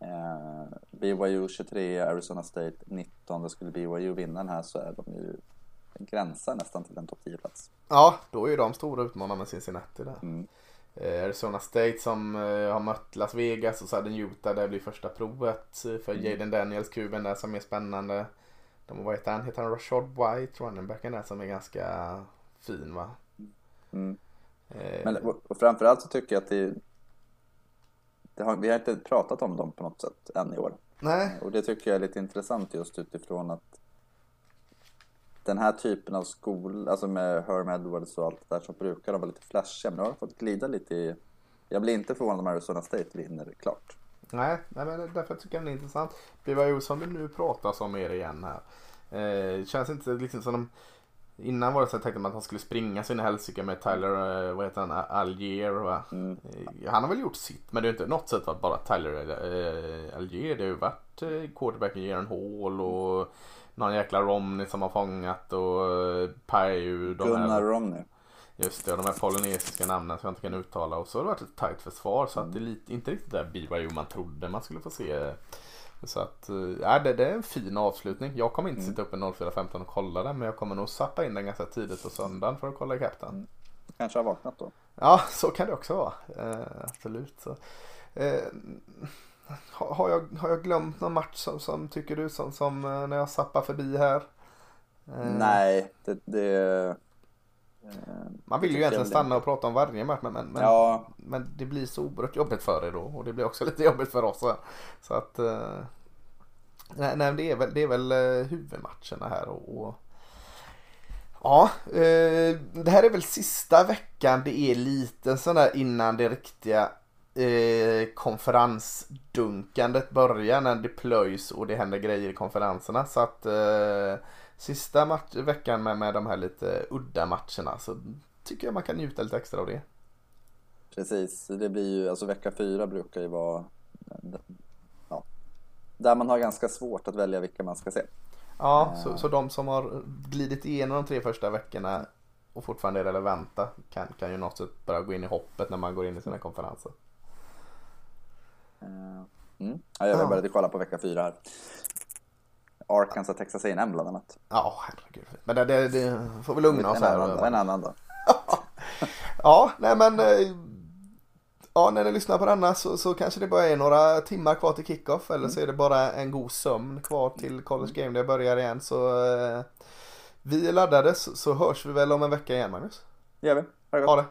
eh, BYU 23, Arizona State 19. Det skulle BYU vinna den här så är de ju gränsar nästan till en topp 10-plats. Ja, då är ju de stora utmanare med Cincinnati där. Mm. Eh, Arizona State som eh, har mött Las Vegas och så hade Utah det blir första provet eh, för Mm. Jaden Daniels, kuben där som är spännande. De, vad heter han? Heter han Rashad White, runningbacken där som är ganska fin va? Mm. Eh, Men och framförallt så tycker jag att det, det har, vi har inte pratat om dem på något sätt än i år. nej, Och det tycker jag är lite intressant just utifrån att den här typen av skol, alltså med Herm Edwards och allt det där så brukar de vara lite flashiga. Men nu har de fått glida lite i... Jag blir inte förvånad om Arizona State vinner klart. nej, nej men därför tycker jag den är intressant. BYU som det nu pratas om er igen här. Eh, känns inte liksom som de Innan var det så jag tänkte man att han skulle springa sin helsike med Tyler, eh, vad heter han, Algier va? Mm. Eh, Han har väl gjort sitt men det är inte något sätt varit bara Tyler eh, Algier. Det har ju varit quarterbacken Jaron Hall och någon jäkla Romney som har fångat och eh. De Gunnar Romney. just det, de här polynesiska namnen som jag inte kan uttala. Och så har det varit ett tajt försvar så att det är lite, inte riktigt där BYU man trodde man skulle få se. Så att, eh, ja, det, det är en fin avslutning. Jag kommer inte sitta uppe 04.15 och kolla den men jag kommer nog sappa in den ganska tidigt på söndagen för att kolla ikapp den. Kanske har vaknat då. Ja, så kan det också vara. Eh, absolut. Så. Eh, har, jag, har jag glömt någon match som, som tycker du som, som eh, när jag sappar förbi här? Eh, Nej, det... det eh, Man vill ju egentligen stanna och prata om varje match men, men, Ja, men det blir så oerhört jobbigt för er då och det blir också lite jobbigt för oss. Så att nej, nej, det är väl, det är väl huvudmatcherna här och, och Ja, det här är väl sista veckan det är lite sån där innan det riktiga eh, konferensdunkandet börjar när det plöjs och det händer grejer i konferenserna. Så att eh, sista match, veckan med, med de här lite udda matcherna så tycker jag man kan njuta lite extra av det. precis. Det blir ju, alltså vecka fyra brukar ju vara... Ja, där man har ganska svårt att välja vilka man ska se. Ja, Eh. så, så de som har glidit igenom de tre första veckorna och fortfarande är relevanta kan, kan ju något sätt börja gå in i hoppet när man går in i sina konferenser. Eh, Mm. Ja, jag Ja. började kolla på vecka fyra här. Arkansas, Texas A&M bland annat. Ja, herregud. Men det, det, det får vi lugna oss en, här. annan, en annan dag. Ja, nej men. eh, Ja, när ni lyssnar på denna så, så kanske det bara är några timmar kvar till kickoff eller så är det bara en god sömn kvar till College Game Day börjar igen. Så eh, vi är laddade så, hörs vi väl om en vecka igen Magnus. Det gör vi. Ha det gott. Ha det!